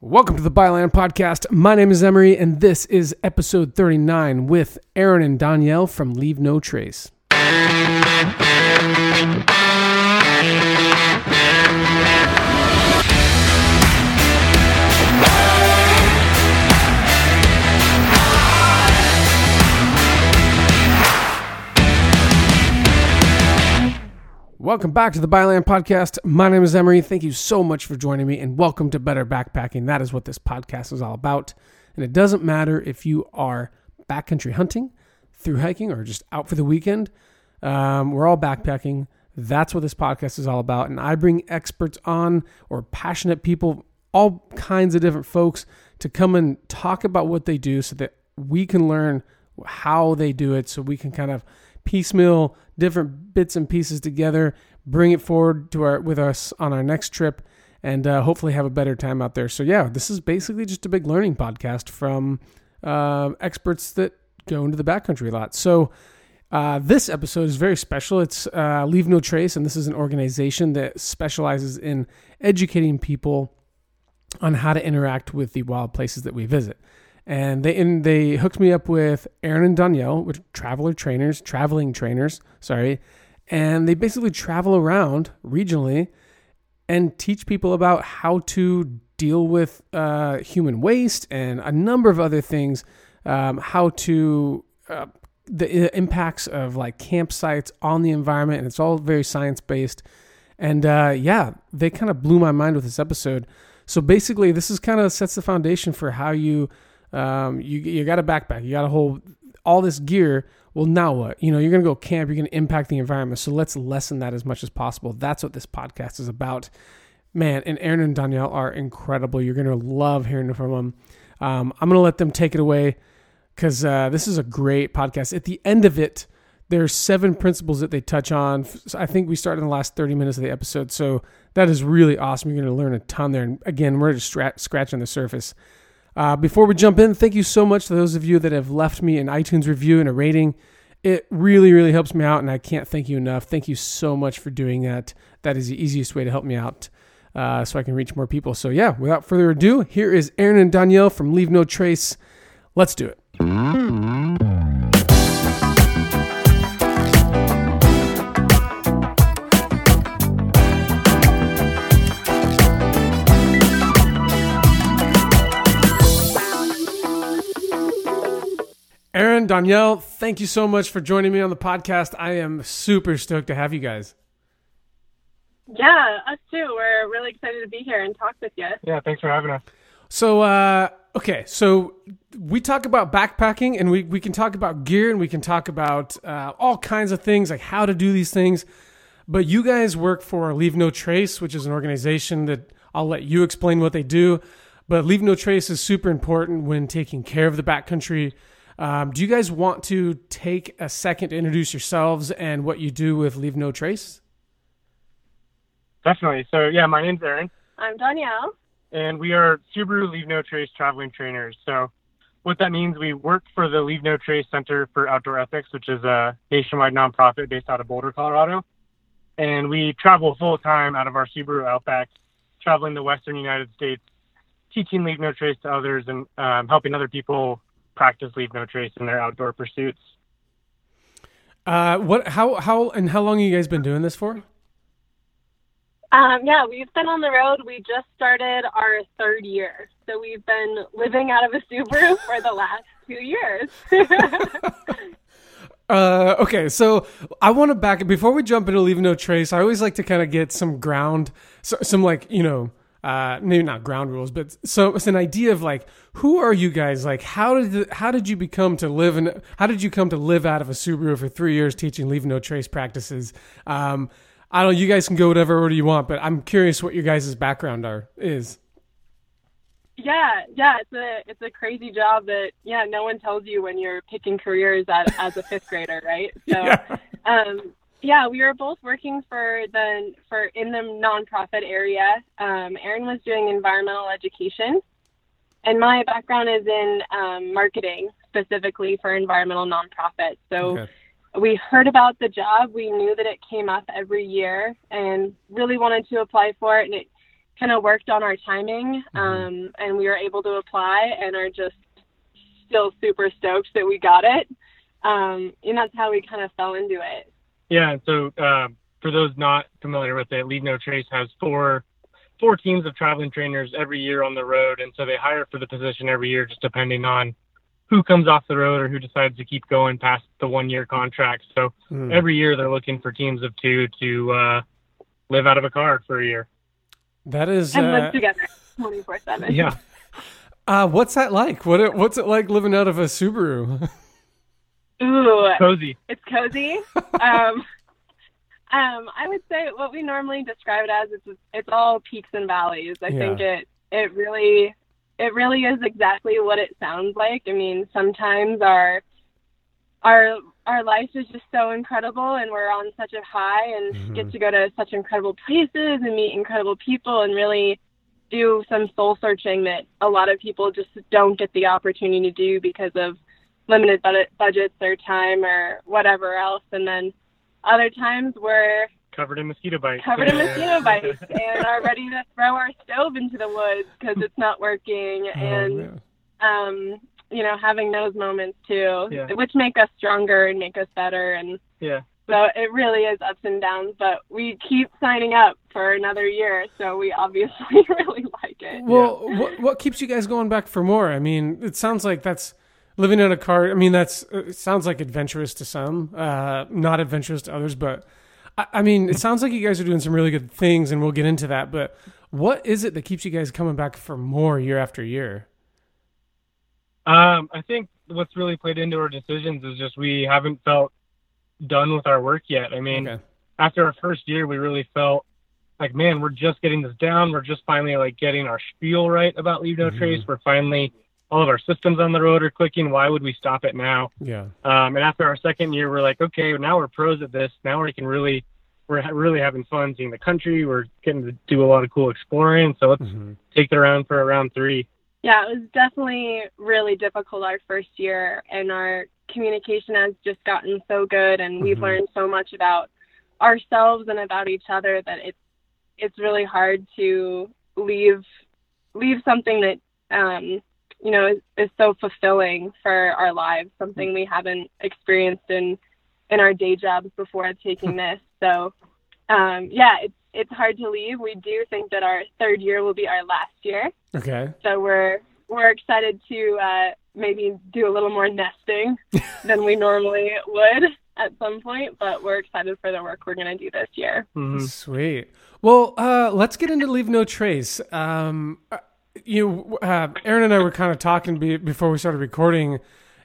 Welcome to the Byland Podcast. My name is Emory, and this is episode 39 with Aaron and Donielle from Leave No Trace. Welcome back to the Byland Podcast. My name is Emory. Thank you so much for joining me, and welcome to Better Backpacking. That is what this podcast is all about. And it doesn't matter if you are backcountry hunting, through hiking, or just out for the weekend. Um, we're all backpacking. That's what this podcast is all about. And I bring experts on or passionate people, all kinds of different folks, to come and talk about what they do so that we can learn how they do it so we can kind of piecemeal different bits and pieces together, bring it forward to our with us on our next trip, and uh, hopefully have a better time out there. So yeah, this is basically just a big learning podcast from uh, experts that go into the backcountry a lot. So. Uh, this episode is very special. It's uh, Leave No Trace, and this is an organization that specializes in educating people on how to interact with the wild places that we visit and they and they hooked me up with Aaron and Donielle, which traveler trainers, traveling trainers, sorry, and they basically travel around regionally and teach people about how to deal with uh, human waste and a number of other things, um, how to uh, the impacts of like campsites on the environment, and it's all very science based. And uh, yeah, they kind of blew my mind with this episode. So basically, this is kind of sets the foundation for how you um, you you got a backpack, you got a whole all this gear. Well, now what? You know, you're gonna go camp, you're gonna impact the environment. So let's lessen that as much as possible. That's what this podcast is about. Man, and Aaron and Donielle are incredible. You're gonna love hearing from them. Um, I'm gonna let them take it away because uh, this is a great podcast. At the end of it, there's seven principles that they touch on. I think we started in the last 30 minutes of the episode, so that is really awesome. You're going to learn a ton there. And again, we're just scratching the surface. Uh, before we jump in, thank you so much to those of you that have left me an iTunes review and a rating. It really, really helps me out, and I can't thank you enough. Thank you so much for doing that. That is the easiest way to help me out uh, so I can reach more people. So, yeah, without further ado, here is Aaron and Donielle from Leave No Trace. Let's do it. Aaron, Donielle, thank you so much for joining me on the podcast. I am super stoked to have you guys. Yeah, us too. We're really excited to be here and talk with you. Yeah, thanks for having us. So, uh, okay, so we talk about backpacking and we, we can talk about gear and we can talk about uh, all kinds of things, like how to do these things. But you guys work for Leave No Trace, which is an organization that I'll let you explain what they do. But Leave No Trace is super important when taking care of the backcountry um, do you guys want to take a second to introduce yourselves and what you do with Leave No Trace? Definitely. So, yeah, my name's Aaron. I'm Donielle. And we are Subaru Leave No Trace traveling trainers. So, what that means, we work for the Leave No Trace Center for Outdoor Ethics, which is a nationwide nonprofit based out of Boulder, Colorado. And we travel full time out of our Subaru Outback, traveling the Western United States, teaching Leave No Trace to others and um, helping other people practice leave no trace in their outdoor pursuits. Uh, what? How? How? And how long have you guys been doing this for? Um, yeah, we've been on the road. We just started our third year, so we've been living out of a Subaru for the last two years. uh, okay, so I want to back it before we jump into leave no trace. I always like to kind of get some ground, so, some like you know uh, maybe not ground rules, but so it's an idea of like, who are you guys? Like, how did the, how did you become to live in? How did you come to live out of a Subaru for three years teaching leave no trace practices? Um, I don't. know, You guys can go whatever order you want, but I'm curious what your guys' background are is. Yeah, yeah, it's a it's a crazy job that yeah no one tells you when you're picking careers at, as a fifth grader, right? So, yeah. um, yeah, we were both working for the for in the nonprofit area. Um, Aaron was doing environmental education, and my background is in um, marketing, specifically for environmental nonprofits. So okay. we heard about the job. We knew that it came up every year, and really wanted to apply for it. And it kind of worked on our timing, um, and we were able to apply, and are just still super stoked that we got it. Um, and that's how we kind of fell into it. Yeah, and so uh, for those not familiar with it, Leave No Trace has four four teams of traveling trainers every year on the road, and so they hire for the position every year, just depending on who comes off the road or who decides to keep going past the one year contract. So Mm. every year they're looking for teams of two to uh, live out of a car for a year. That is. And Uh, live together 24 7. Yeah. uh, what's that like? What what's it like living out of a Subaru? Ooh, Cozy. it's cozy. um, um, I would say what we normally describe it as it's it's all peaks and valleys. I Yeah. think it it really it really is exactly what it sounds like. I mean, sometimes our our our life is just so incredible and we're on such a high and Mhm. get to go to such incredible places and meet incredible people and really do some soul searching that a lot of people just don't get the opportunity to do because of limited budget, budgets or time or whatever else. And then other times we're Covered in mosquito bites. covered in mosquito bites and are ready to throw our stove into the woods because it's not working. Oh, and man. um, you know, having those moments too, Yeah. which make us stronger and make us better. And Yeah. so it really is ups and downs, but we keep signing up for another year, so we obviously really like it. Well, what what keeps you guys going back for more? I mean, it sounds like that's living in a car. I mean, that's it sounds like adventurous to some, uh, not adventurous to others. But I, I mean, it sounds like you guys are doing some really good things, and we'll get into that. But what is it that keeps you guys coming back for more year after year? Um, I think what's really played into our decisions is just we haven't felt done with our work yet. I mean, Okay. after our first year, we really felt like, man, we're just getting this down. We're just finally like getting our spiel right about Leave No. Trace. We're finally all of our systems on the road are clicking. Why would we stop it now? Yeah. Um, and after our second year, we're like, okay, now we're pros at this. Now we can really, we're ha- really having fun seeing the country. We're getting to do a lot of cool exploring. So let's Mhm. take it around for a round three. Yeah, it was definitely really difficult our first year, and our communication has just gotten so good, and we've Mhm. learned so much about ourselves and about each other that it's it's really hard to leave leave something that um, you know is, is so fulfilling for our lives, something we haven't experienced in in our day jobs before taking this. So um, yeah, it's it's hard to leave. We do think that our third year will be our last year Okay. so we're we're excited to uh, maybe do a little more nesting than we normally would at some point. But we're excited for the work we're going to do this year. Mhm. Sweet. Well, uh, let's get into Leave No Trace. Um, you, uh, Aaron and I were kind of talking be, before we started recording.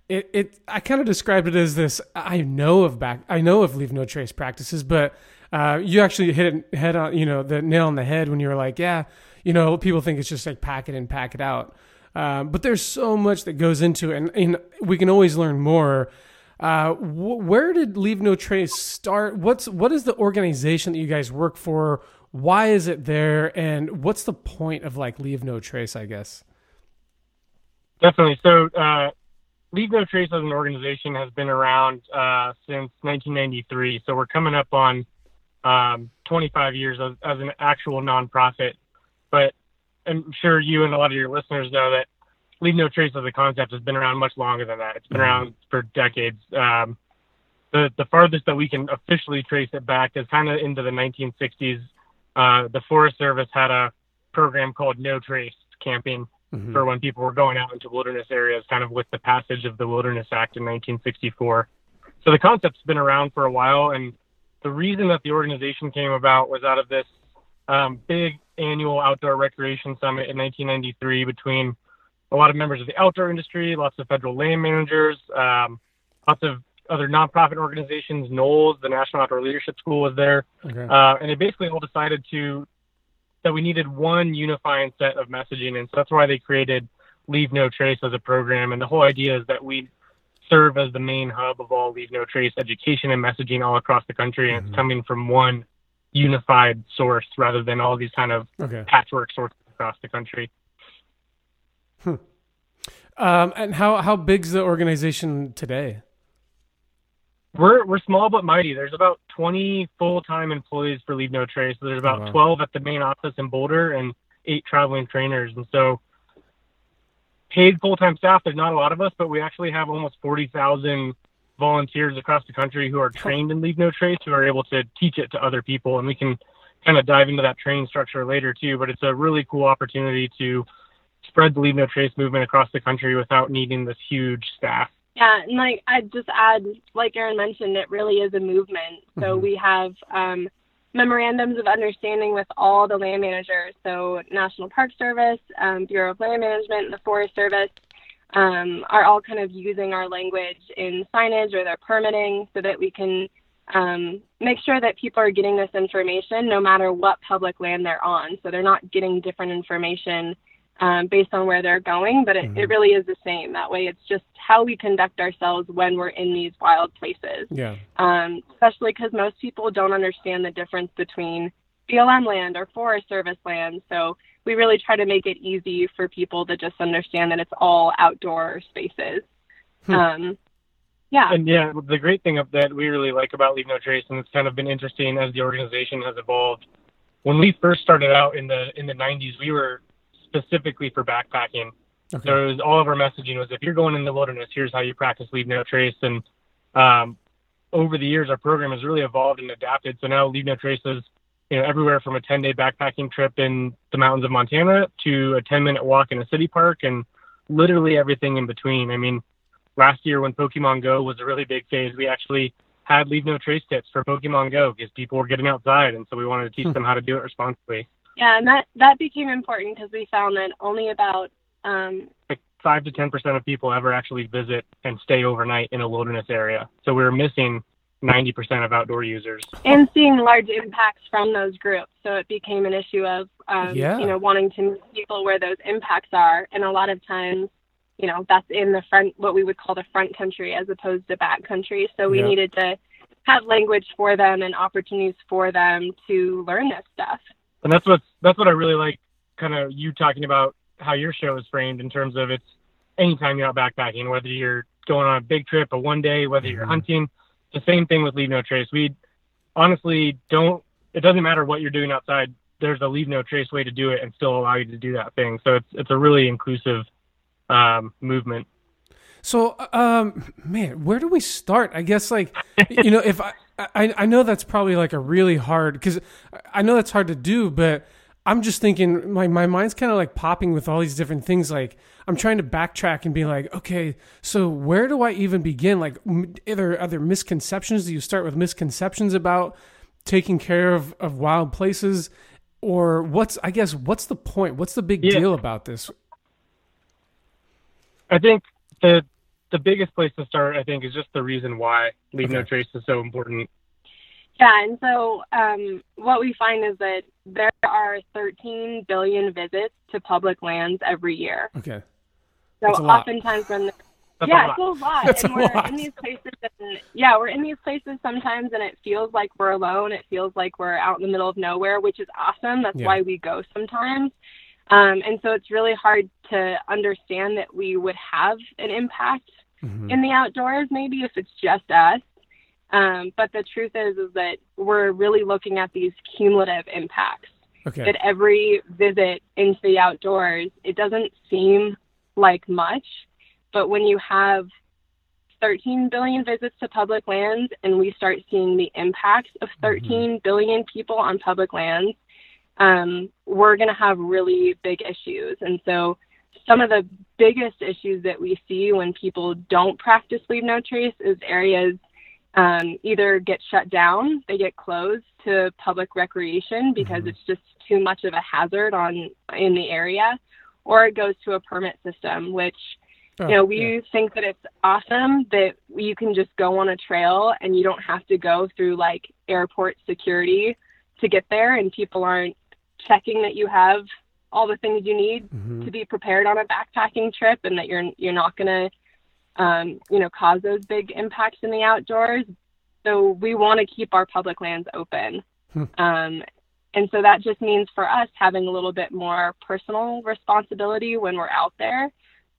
It, it, I kind of described it as this. I know of back, I know of Leave No Trace practices, but uh, you actually hit it head on, you know, the nail on the head when you were like, yeah, you know, people think it's just like pack it in, pack it out. Um, but there's so much that goes into it, and, and we can always learn more. Uh, wh- where did Leave No Trace start? What's what is the organization that you guys work for? Why is it there? And what's the point of like Leave No Trace? I guess. Definitely. So, uh, Leave No Trace as an organization has been around uh, since 1993. So we're coming up on um, 25 years as, as an actual nonprofit. But I'm sure you and a lot of your listeners know that Leave No Trace as a concept has been around much longer than that. It's been Mhm. around for decades. Um, the the farthest that we can officially trace it back is kind of into the 1960s. Uh, the Forest Service had a program called No Trace Camping Mhm. for when people were going out into wilderness areas, kind of with the passage of the Wilderness Act in 1964. So the concept's been around for a while, and the reason that the organization came about was out of this um, big annual outdoor recreation summit in 1993 between a lot of members of the outdoor industry, lots of federal land managers, um, lots of other nonprofit organizations. NOLS, the National Outdoor Leadership School, was there. Okay. Uh, and they basically all decided to that we needed one unifying set of messaging, and so that's why they created Leave No Trace as a program. And the whole idea is that we serve as the main hub of all Leave No Trace education and messaging all across the country, and Mhm. it's coming from one unified source rather than all these kind of okay. patchwork sources across the country. Um, and how how big's the organization today? We're we're small but mighty. There's about 20 full-time employees for Leave No Trace. So there's about Wow. 12 at the main office in Boulder, and eight traveling trainers. And so paid full-time staff, there's not a lot of us, but we actually have almost 40,000 volunteers across the country who are trained in Leave No Trace who are able to teach it to other people. And we can kind of dive into that training structure later too, but it's a really cool opportunity to spread the Leave No Trace movement across the country without needing this huge staff. Yeah, and like I'd just add, like Aaron mentioned, it really is a movement. So mm-hmm. we have um, memorandums of understanding with all the land managers. So National Park Service, um, Bureau of Land Management, the Forest Service um, are all kind of using our language in signage or their permitting so that we can um, make sure that people are getting this information no matter what public land they're on. So they're not getting different information um, based on where they're going, but it, mm-hmm. it really is the same. That way, it's just how we conduct ourselves when we're in these wild places. Yeah. Um, especially because most people don't understand the difference between BLM land or Forest Service land. So we really try to make it easy for people to just understand that it's all outdoor spaces. Hmm. Um, yeah. And yeah, the great thing that we really like about Leave No Trace, and it's kind of been interesting as the organization has evolved. When we first started out in the in the 90s, we were specifically for backpacking. Okay. So was, all of our messaging was if you're going in the wilderness, here's how you practice leave no trace. And um, over the years, our program has really evolved and adapted. So now leave no traces, you know, everywhere from a 10 day backpacking trip in the mountains of Montana to a 10 minute walk in a city park and literally everything in between. I mean, last year when Pokemon Go was a really big phase, we actually had leave no trace tips for Pokemon Go because people were getting outside, and so we wanted to teach hmm. them how to do it responsibly. Yeah, and that that became important because we found that only about um, like five to ten percent of people ever actually visit and stay overnight in a wilderness area. So we were missing ninety percent of outdoor users. And seeing large impacts from those groups, so it became an issue of um, yeah. you know wanting to meet people where those impacts are, and a lot of times. You know, that's in the front, what we would call the front country as opposed to back country. So we yeah. needed to have language for them and opportunities for them to learn this stuff and that's what that's what I really like. Kind of you talking about how your show is framed in terms of it's anytime you're out backpacking, whether you're going on a big trip, a one day, whether you're mm-hmm. hunting. The same thing with Leave No Trace. We honestly don't. It doesn't matter what you're doing outside. There's a Leave No Trace way to do it and still allow you to do that thing. So it's it's a really inclusive um, movement. So, um, man, where do we start? I guess like, you know, if I, I, I know that's probably like a really hard because I know that's hard to do, but I'm just thinking my my mind's kind of like popping with all these different things. Like I'm trying to backtrack and be like, okay, so where do I even begin? Like, are there, are there misconceptions? Do you start with misconceptions about taking care of, of wild places? Or what's, I guess, what's the point? What's the big yeah. deal about this? I think the the biggest place to start, I think, is just the reason why Leave okay. No Trace is so important. Yeah, and so um, what we find is that there are 13 billion visits to public lands every year. Okay. So oftentimes when That's yeah, a it's a lot. That's and a we're lot. in these places and yeah, we're in these places sometimes and it feels like we're alone. It feels like we're out in the middle of nowhere, which is awesome. That's yeah. why we go sometimes. Um, and so it's really hard to understand that we would have an impact mm-hmm. in the outdoors, maybe if it's just us. Um, but the truth is, is that we're really looking at these cumulative impacts. Okay. That every visit into the outdoors, it doesn't seem like much, but when you have 13 billion visits to public lands and we start seeing the impacts of mm-hmm. 13 mm-hmm. billion people on public lands, um, we're going to have really big issues. And so some of the biggest issues that we see when people don't practice leave no trace is areas um, either get shut down, they get closed to public recreation because mm-hmm. it's just too much of a hazard on in the area, or it goes to a permit system, which oh, you know we yeah. think that it's awesome that you can just go on a trail and you don't have to go through like airport security to get there, and people aren't checking that you have all the things you need mm-hmm. to be prepared on a backpacking trip and that you're you're not going to um, you know cause those big impacts in the outdoors so we want to keep our public lands open hmm. um, and so that just means for us having a little bit more personal responsibility when we're out there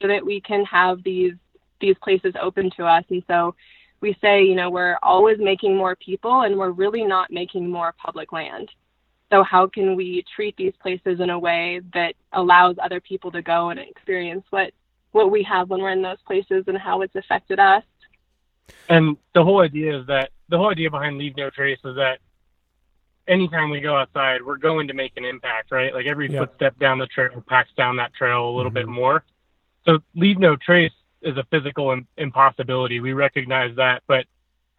so that we can have these these places open to us and so we say you know we're always making more people and we're really not making more public land So how can we treat these places in a way that allows other people to go and experience what what we have when we're in those places and how it's affected us? And the whole idea is that the whole idea behind Leave No Trace is that anytime we go outside, we're going to make an impact, right? Like every yep. footstep down the trail packs down that trail a little mm-hmm. bit more. So Leave No Trace is a physical Im- impossibility. We recognize that, but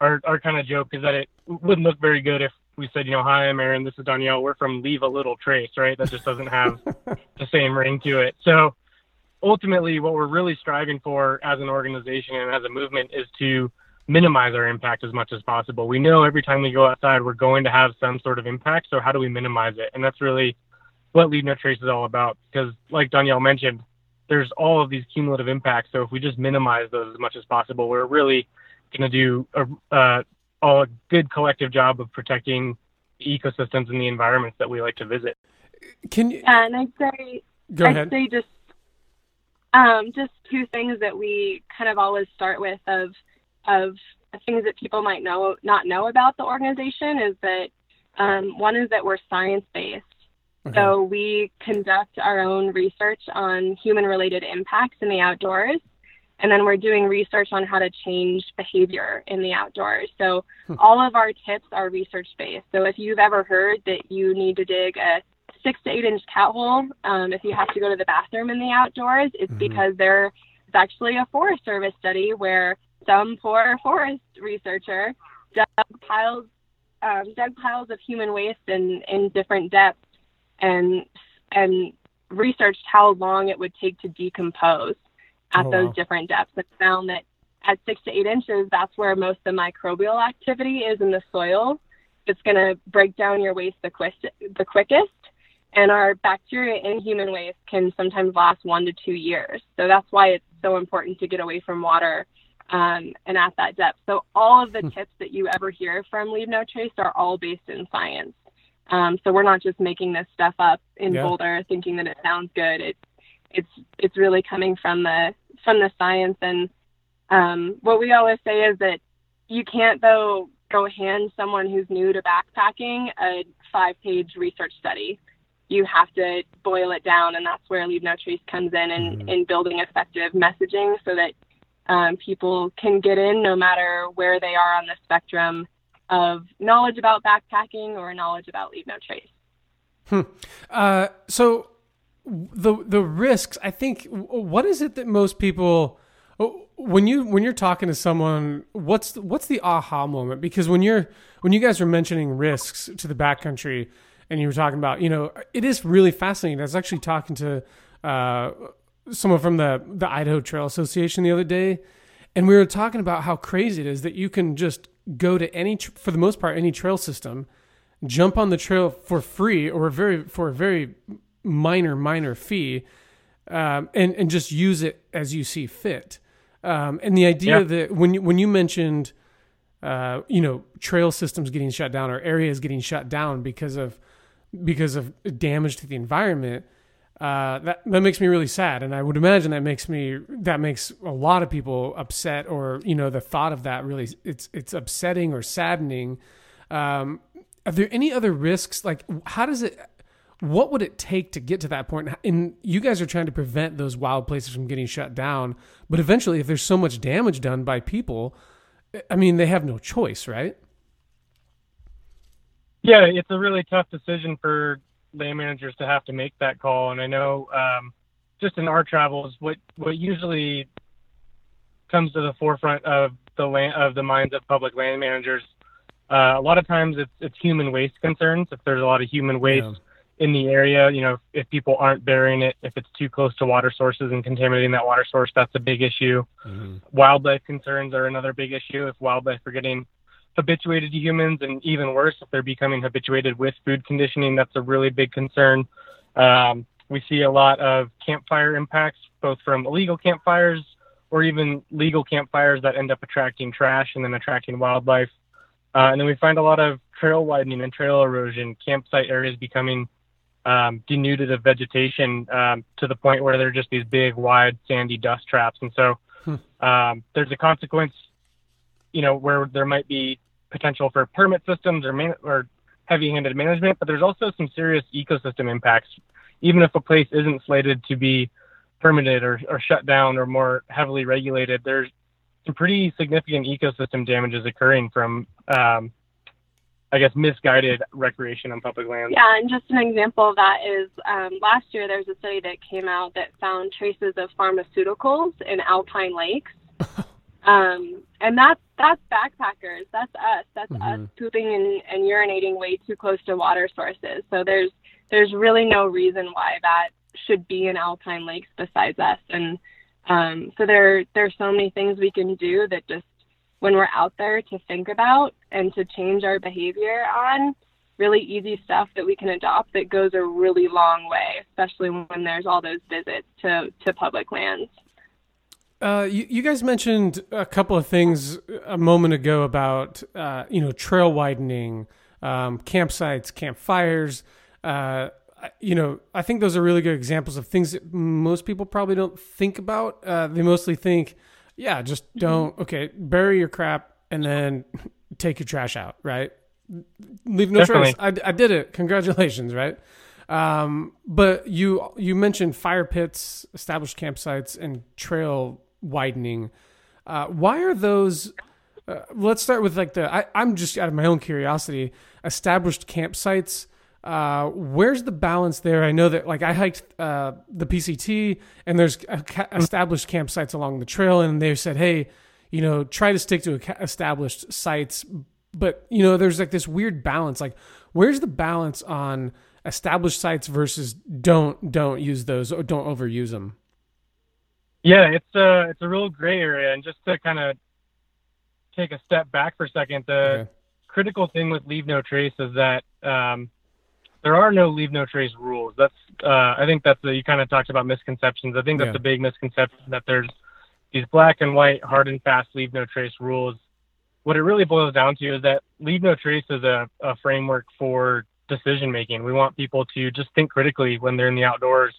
our our kind of joke is that it wouldn't look very good if we said, you know, hi, I'm Aaron. This is Donielle. We're from Leave a Little Trace, right? That just doesn't have the same ring to it. So ultimately, what we're really striving for as an organization and as a movement is to minimize our impact as much as possible. We know every time we go outside, we're going to have some sort of impact. So how do we minimize it? And that's really what Leave No Trace is all about. Because, like Donielle mentioned, there's all of these cumulative impacts. So if we just minimize those as much as possible, we're really going to do a, uh, a good collective job of protecting the ecosystems and the environments that we like to visit. Can you? Yeah, And I'd say, go I'd say just, um, just two things that we kind of always start with of, of things that people might know not know about the organization is that um, one is that we're science based. Okay. So we conduct our own research on human related impacts in the outdoors. And then we're doing research on how to change behavior in the outdoors. So hmm. all of our tips are research based. So if you've ever heard that you need to dig a six to eight inch cat hole, um, if you have to go to the bathroom in the outdoors, it's mm-hmm. because there's actually a Forest Service study where some poor forest researcher dug piles, um, dug piles of human waste in, in different depths and and researched how long it would take to decompose at oh, those wow. different depths and found that at six to eight inches, that's where most of the microbial activity is in the soil. It's going to break down your waste the, quick, the quickest. And our bacteria in human waste can sometimes last one to two years. So that's why it's so important to get away from water um, and at that depth. So all of the hmm. tips that you ever hear from Leave No Trace are all based in science. Um, so we're not just making this stuff up in yeah. Boulder thinking that it sounds good. It's it's it's really coming from the from the science. And um, what we always say is that you can't though go hand someone who's new to backpacking a five page research study. You have to boil it down, and that's where Leave No Trace comes in and mm-hmm. in building effective messaging so that um, people can get in no matter where they are on the spectrum of knowledge about backpacking or knowledge about Leave No Trace. Hmm. Uh, so the the risks, I think, what is it that most people when you when you're talking to someone, what's what's the aha moment? Because when you're when you guys were mentioning risks to the backcountry, and you were talking about, you know, it is really fascinating. I was actually talking to uh, someone from the the Idaho Trail Association the other day, and we were talking about how crazy it is that you can just go to any, for the most part, any trail system, jump on the trail for free or very for a very minor minor fee, um, and and just use it as you see fit. Um, and the idea yeah. that when you, when you mentioned, uh, you know, trail systems getting shut down or areas getting shut down because of because of damage to the environment, uh, that that makes me really sad, and I would imagine that makes me that makes a lot of people upset, or you know, the thought of that really it's it's upsetting or saddening. Um, are there any other risks? Like, how does it? What would it take to get to that point? And you guys are trying to prevent those wild places from getting shut down, but eventually, if there's so much damage done by people, I mean, they have no choice, right? Yeah, it's a really tough decision for land managers to have to make that call. And I know um, just in our travels, what what usually comes to the forefront of the land of the minds of public land managers. Uh, a lot of times it's it's human waste concerns. If there's a lot of human waste yeah. In the area, you know, if people aren't burying it, if it's too close to water sources and contaminating that water source, that's a big issue. Mm-hmm. Wildlife concerns are another big issue. If wildlife are getting habituated to humans, and even worse, if they're becoming habituated with food conditioning, that's a really big concern. Um, we see a lot of campfire impacts, both from illegal campfires or even legal campfires that end up attracting trash and then attracting wildlife. Uh, and then we find a lot of trail widening and trail erosion, campsite areas becoming um, denuded of vegetation um, to the point where they're just these big, wide, sandy dust traps. And so hmm. um, there's a consequence, you know, where there might be potential for permit systems or, man- or heavy-handed management, but there's also some serious ecosystem impacts. Even if a place isn't slated to be permitted or, or shut down or more heavily regulated, there's some pretty significant ecosystem damages occurring from, um, I guess, misguided recreation on public lands. Yeah, and just an example of that is um, last year there was a study that came out that found traces of pharmaceuticals in alpine lakes. um, and that's that's backpackers. That's us. That's mm-hmm. us pooping and, and urinating way too close to water sources. So there's there's really no reason why that should be in alpine lakes besides us. And um, so there there's so many things we can do that just when we're out there to think about and to change our behavior on really easy stuff that we can adopt that goes a really long way, especially when there's all those visits to, to public lands. Uh, you, you, guys mentioned a couple of things a moment ago about uh, you know trail widening, um, campsites, campfires. Uh, you know, I think those are really good examples of things that most people probably don't think about. Uh, they mostly think, yeah, just mm-hmm. don't. Okay, bury your crap and then take your trash out. Right, leave no Definitely. trace. I, I did it. Congratulations. Right. Um, but you you mentioned fire pits, established campsites, and trail widening. Uh, why are those? Uh, let's start with like the. I, I'm just out of my own curiosity. Established campsites uh, where's the balance there? I know that like I hiked uh, the PCT and there's established campsites along the trail, and they said, hey, you know, try to stick to established sites. But you know, there's like this weird balance. Like, where's the balance on established sites versus don't don't use those or don't overuse them? Yeah, it's a it's a real gray area, and just to kind of take a step back for a second, the okay. critical thing with leave no trace is that um, there are no leave no trace rules. That's uh, I think that's the, you kind of talked about misconceptions. I think that's yeah. a big misconception that there's these black and white hard and fast leave no trace rules. What it really boils down to is that leave no trace is a, a framework for decision making. We want people to just think critically when they're in the outdoors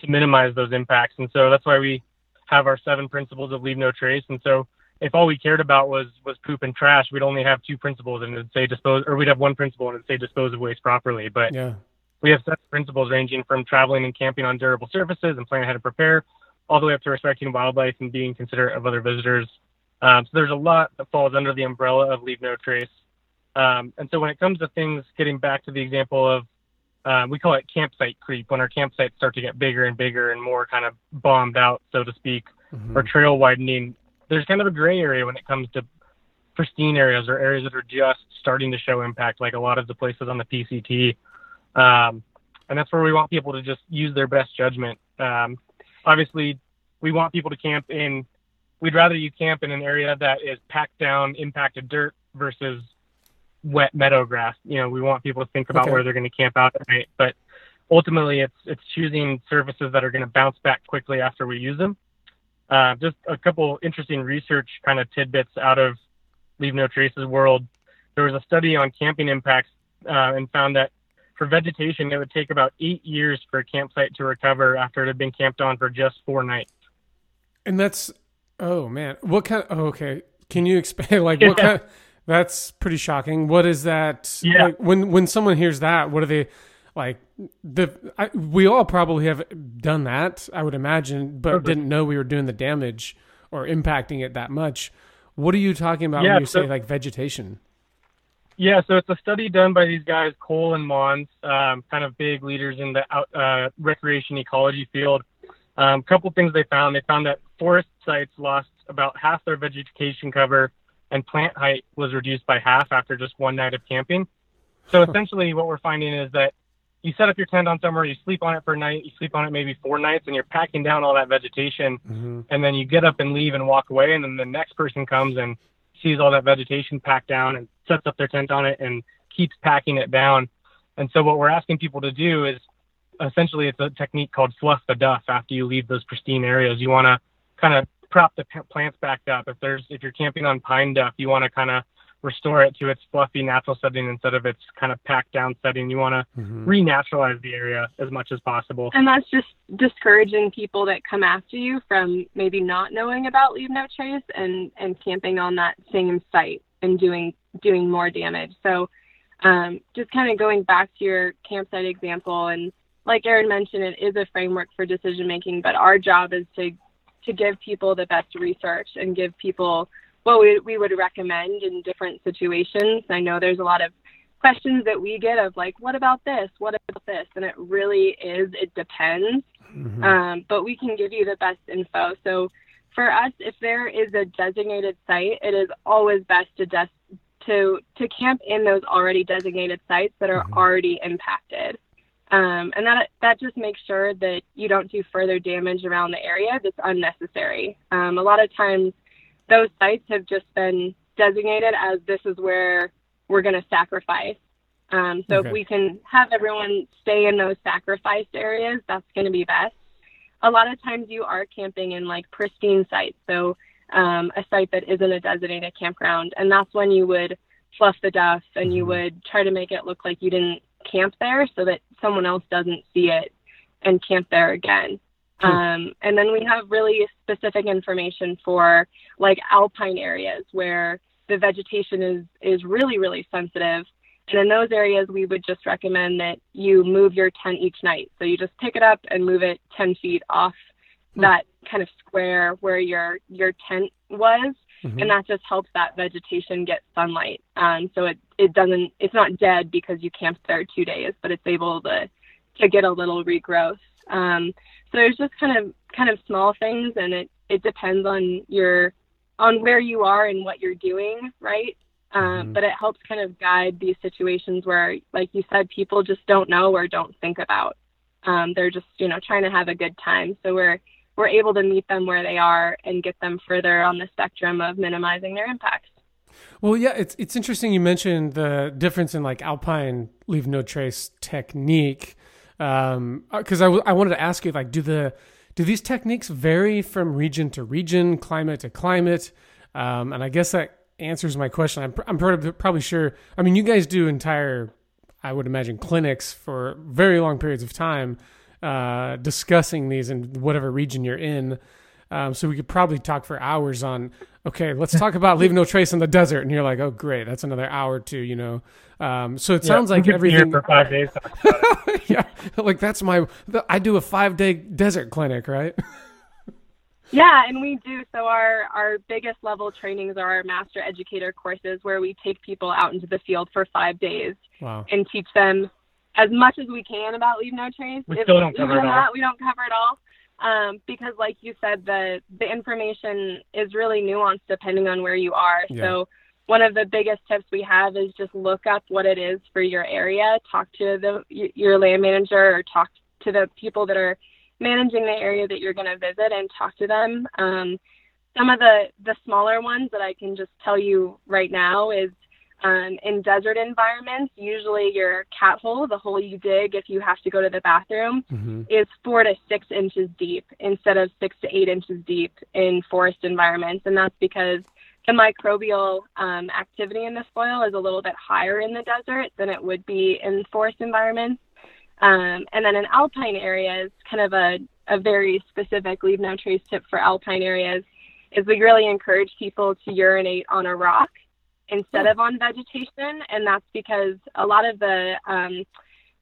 to minimize those impacts, and so that's why we have our seven principles of leave no trace. And so if all we cared about was was poop and trash, we'd only have two principles and it'd say dispose, or we'd have one principle and it'd say dispose of waste properly. But yeah. we have seven principles ranging from traveling and camping on durable surfaces and planning how to prepare, all the way up to respecting wildlife and being considerate of other visitors. Um, so there's a lot that falls under the umbrella of leave no trace. Um, and so when it comes to things, getting back to the example of um, we call it campsite creep when our campsites start to get bigger and bigger and more kind of bombed out, so to speak, mm-hmm. or trail widening there's kind of a gray area when it comes to pristine areas or areas that are just starting to show impact, like a lot of the places on the PCT. Um, and that's where we want people to just use their best judgment. Um, obviously, we want people to camp in. We'd rather you camp in an area that is packed down, impacted dirt versus wet meadow grass. You know, we want people to think about okay. where they're going to camp out at night. But ultimately, it's it's choosing surfaces that are going to bounce back quickly after we use them. Uh, just a couple interesting research kind of tidbits out of Leave No Traces world. There was a study on camping impacts uh, and found that for vegetation, it would take about eight years for a campsite to recover after it had been camped on for just four nights. And that's oh man, what kind? Of, oh, okay, can you explain Like what kind? Of, that's pretty shocking. What is that? Yeah. Like, when when someone hears that, what are they? Like the I, we all probably have done that i would imagine but Perfect. didn't know we were doing the damage or impacting it that much. What are you talking about yeah, when you so, say like vegetation? Yeah so it's a study done by these guys cole and Monz um, kind of big leaders in the out, uh, recreation ecology field. A um, couple things they found they found that forest sites lost about half their vegetation cover and plant height was reduced by half after just one night of camping. So essentially what we're finding is that you set up your tent on somewhere, you sleep on it for a night, you sleep on it maybe four nights, and you're packing down all that vegetation, mm-hmm. and then you get up and leave and walk away, and then the next person comes and sees all that vegetation packed down and sets up their tent on it and keeps packing it down. And so what we're asking people to do is essentially it's a technique called fluff the duff after you leave those pristine areas. You want to kind of prop the plants back up. If there's if you're camping on pine duff, you want to kind of restore it to its fluffy natural setting instead of its kind of packed down setting. You want to mm-hmm. renaturalize the area as much as possible. And that's just discouraging people that come after you from maybe not knowing about leave no trace and and camping on that same site and doing doing more damage. So um, just kind of going back to your campsite example, and like Aaron mentioned, it is a framework for decision making, but our job is to to give people the best research and give people what we, we would recommend in different situations. I know there's a lot of questions that we get of like, what about this? What about this? And it really is, it depends. Mm-hmm. Um, but we can give you the best info. So for us, if there is a designated site, it is always best to des- to to camp in those already designated sites that are mm-hmm. already impacted. Um, and that that just makes sure that you don't do further damage around the area that's unnecessary. Um, a lot of times, those sites have just been designated as this is where we're going to sacrifice. Um, so okay. if we can have everyone stay in those sacrificed areas, that's going to be best. A lot of times you are camping in like pristine sites, so um, a site that isn't a designated campground, and that's when you would fluff the duff and mm-hmm. you would try to make it look like you didn't camp there, so that someone else doesn't see it and camp there again. Hmm. Um, and then we have really specific information for like alpine areas where the vegetation is is really really sensitive and in those areas, we would just recommend that you move your tent each night. So you just pick it up and move it 10 feet off mm-hmm. that kind of square where your your tent was, mm-hmm. and that just helps that vegetation get sunlight. Um, so it it doesn't it's not dead because you camped there two days, but it's able to to get a little regrowth. Um, so there's just kind of kind of small things, and it it depends on your on where you are and what you're doing, right? Um, mm-hmm. But it helps kind of guide these situations where, like you said, people just don't know or don't think about. Um, they're just, you know, trying to have a good time. So we're we're able to meet them where they are and get them further on the spectrum of minimizing their impacts. Well, yeah, it's it's interesting you mentioned the difference in like alpine leave no trace technique. Um, because uh, I, w- I wanted to ask you like, do the do these techniques vary from region to region, climate to climate? Um, and I guess that answers my question. I'm, I'm probably, probably sure. I mean, you guys do entire, I would imagine, clinics for very long periods of time uh, discussing these in whatever region you're in. Um, so we could probably talk for hours on. Okay, let's talk about leave no trace in the desert, and you're like, oh great, that's another hour too. You know, um, so it yeah, sounds like everything for five days. yeah, like that's my. I do a five day desert clinic, right? Yeah, and we do. So our our biggest level trainings are our master educator courses, where we take people out into the field for five days wow. and teach them as much as we can about leave no trace. We if still don't cover it all. we don't cover it all. Um, because, like you said, the the information is really nuanced depending on where you are. Yeah. So one of the biggest tips we have is just look up what it is for your area. Talk to the your land manager or talk to the people that are managing the area that you're going to visit and talk to them. Um, some of the, the smaller ones that I can just tell you right now is um, in desert environments, usually your cat hole, the hole you dig if you have to go to the bathroom, mm-hmm. is four to six inches deep instead of six to eight inches deep in forest environments. And that's because the microbial um, activity in the soil is a little bit higher in the desert than it would be in forest environments. Um, and then in alpine areas, kind of a, a very specific leave no trace tip for alpine areas is we really encourage people to urinate on a rock instead of on vegetation. And that's because a lot of the um,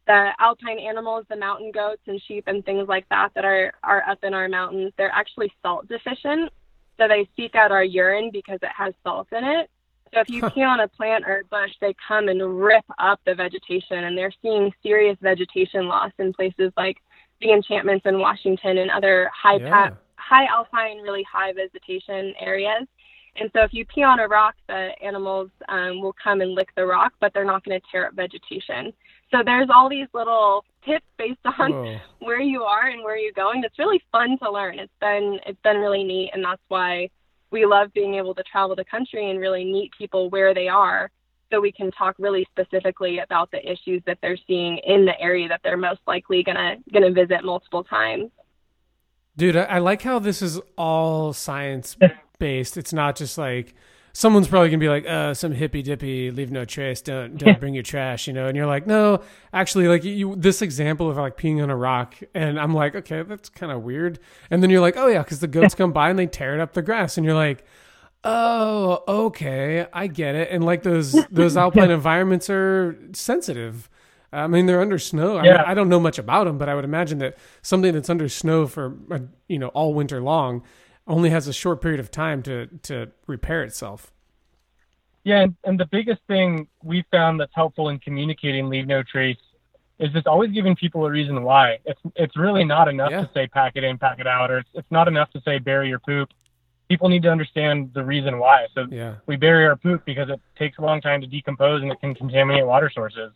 the alpine animals, the mountain goats and sheep and things like that that are, are up in our mountains, they're actually salt deficient. So they seek out our urine because it has salt in it. So if you pee on a plant or a bush, they come and rip up the vegetation, and they're seeing serious vegetation loss in places like the enchantments in Washington and other high yeah. pa- high alpine, really high vegetation areas. And so if you pee on a rock, the animals um, will come and lick the rock, but they're not going to tear up vegetation. So there's all these little tips based on Whoa. where you are and where you're going. It's really fun to learn. It's been it's been really neat, and that's why we love being able to travel the country and really meet people where they are so we can talk really specifically about the issues that they're seeing in the area that they're most likely gonna gonna visit multiple times. Dude, I, I like how this is all science based. It's not just like someone's probably gonna be like, uh, some hippy dippy, leave no trace, don't don't bring your trash, you know. And you're like, no, actually, like you, this example of like peeing on a rock, and I'm like, okay, that's kind of weird. And then you're like, oh yeah, because the goats come by and they tear it up the grass, and you're like, Oh, okay, I get it. And like those those alpine environments are sensitive. I mean, they're under snow. I, Yeah. mean, I don't know much about them, but I would imagine that something that's under snow for uh, you know all winter long only has a short period of time to to repair itself. Yeah, and, and the biggest thing we found that's helpful in communicating leave no trace is just always giving people a reason why. It's it's really not enough Yeah. to say pack it in, pack it out, or it's, it's not enough to say bury your poop. People need to understand the reason why. So Yeah. we bury our poop because it takes a long time to decompose and it can contaminate water sources.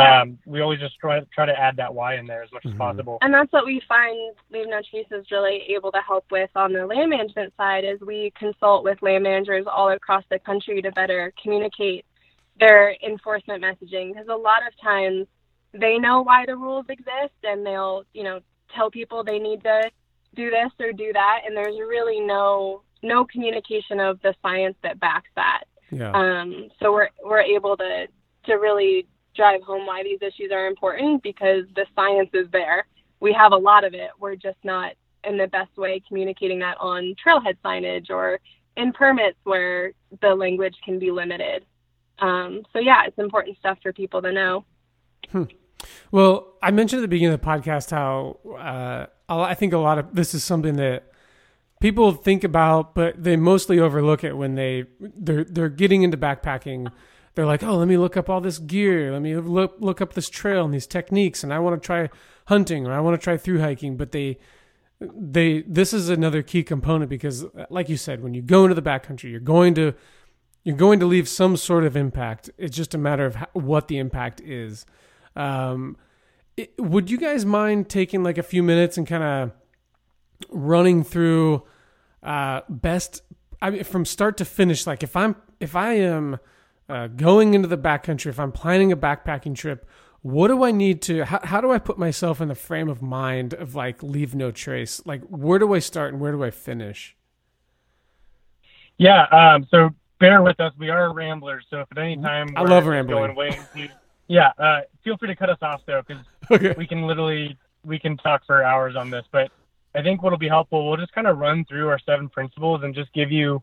Um, we always just try try to add that why in there as much Mhm. as possible. And that's what we find Leave No Trace is really able to help with on the land management side is we consult with land managers all across the country to better communicate their enforcement messaging because a lot of times they know why the rules exist and they'll, you know, tell people they need to do this or do that and there's really no no communication of the science that backs that. Yeah. Um, so we're we're able to to really drive home why these issues are important because the science is there. We have a lot of it. We're just not in the best way communicating that on trailhead signage or in permits where the language can be limited. Um, so yeah, it's important stuff for people to know. Well, I mentioned at the beginning of the podcast how uh, I think a lot of this is something that people think about, but they mostly overlook it when they they're they're getting into backpacking. They're like, oh, let me look up all this gear. Let me look look up this trail and these techniques, and I want to try hunting or I want to try through hiking. But they they this is another key component because, like you said, when you go into the backcountry, you're going to you're going to leave some sort of impact. It's just a matter of how, what the impact is. Um, it, would you guys mind taking like a few minutes and kind of running through uh, best I mean, from start to finish? Like if I'm if I am uh, going into the backcountry, if I'm planning a backpacking trip, what do I need to? How, how do I put myself in the frame of mind of like leave no trace? Like where do I start and where do I finish? Yeah, um, so bear with us. We are ramblers, so if at any time I love rambling. going way into- yeah, uh, feel free to cut us off though, because Okay. we can literally we can talk for hours on this. But I think what'll be helpful, we'll just kind of run through our seven principles and just give you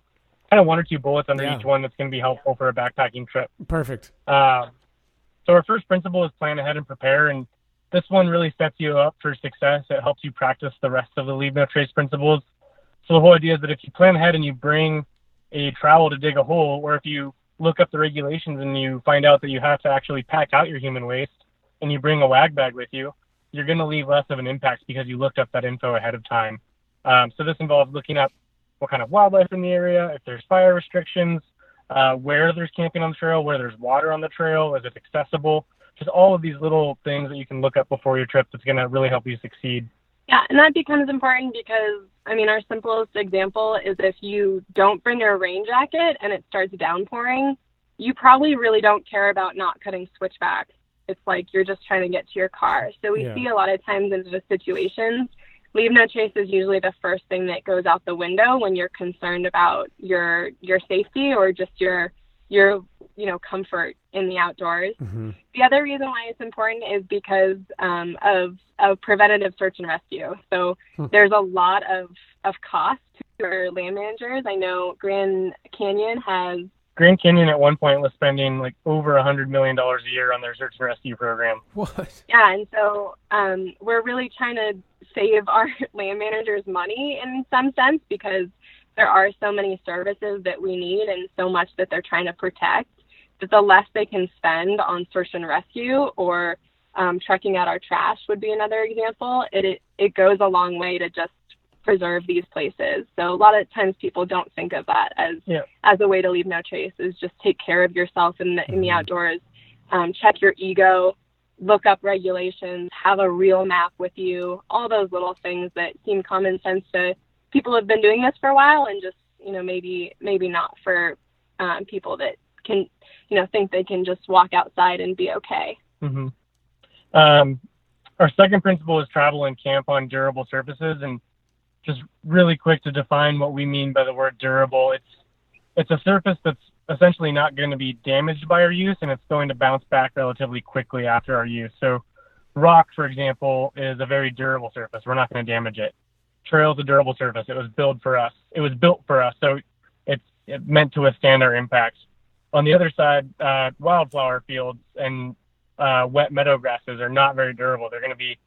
kind of one or two bullets under Yeah. each one that's going to be helpful for a backpacking trip. Perfect. Um, so our first principle is plan ahead and prepare, and this one really sets you up for success. It helps you practice the rest of the leave no trace principles. So the whole idea is that if you plan ahead and you bring a trowel to dig a hole, or if you look up the regulations and you find out that you have to actually pack out your human waste and you bring a wag bag with you, you're going to leave less of an impact because you looked up that info ahead of time. Um, so this involves looking up what kind of wildlife in the area, if there's fire restrictions, uh, where there's camping on the trail, where there's water on the trail, is it accessible? Just all of these little things that you can look up before your trip that's going to really help you succeed. Yeah, and that becomes important because I mean our simplest example is if you don't bring your rain jacket and it starts downpouring, you probably really don't care about not cutting switchbacks. It's like you're just trying to get to your car. So we Yeah. see a lot of times in those situations, leave no trace is usually the first thing that goes out the window when you're concerned about your your safety or just your your you know comfort in the outdoors. hmm The other reason why it's important is because um, of of preventative search and rescue. So Hmm. there's a lot of of cost to our land managers. I know Grand Canyon has Grand Canyon at one point was spending like over a hundred million dollars a year on their search and rescue program. What? yeah, and so um, we're really trying to save our land managers money in some sense because there are so many services that we need and so much that they're trying to protect that the less they can spend on search and rescue or um, trekking out our trash would be another example. It, it it goes a long way to just preserve these places. So a lot of times people don't think of that as Yeah. as a way to leave no trace. Is just take care of yourself in the in the Mhm. outdoors. Um, check your ego, look up regulations, have a real map with you. All those little things that seem common sense to people who have been doing this for a while, and just you know maybe maybe not for um, people that can you know think they can just walk outside and be okay. hmm Um, our second principle is travel and camp on durable surfaces, and just really quick to define what we mean by the word durable. It's it's a surface that's essentially not going to be damaged by our use, and it's going to bounce back relatively quickly after our use. So, rock, for example, is a very durable surface. We're not going to damage it. Trail is a durable surface. It was built for us. It was built for us, so it's meant to withstand our impacts. On the other side, uh, wildflower fields and uh, wet meadow grasses are not very durable. They're going to be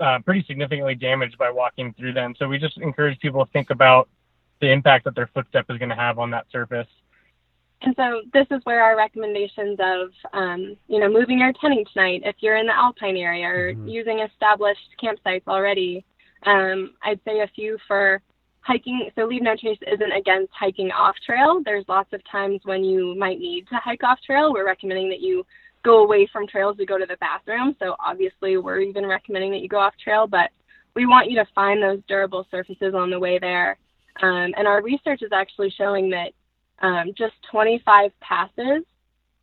uh, pretty significantly damaged by walking through them. So we just encourage people to think about the impact that their footstep is going to have on that surface. And so this is where our recommendations of, um, you know, moving your tenting tonight if you're in the alpine area or mm-hmm. using established campsites already. Um, I'd say a few for hiking. So Leave No Trace isn't against hiking off trail. There's lots of times when you might need to hike off trail. We're recommending that you go away from trails to go to the bathroom. So obviously, we're even recommending that you go off trail, but we want you to find those durable surfaces on the way there. Um, and our research is actually showing that um, just 25 passes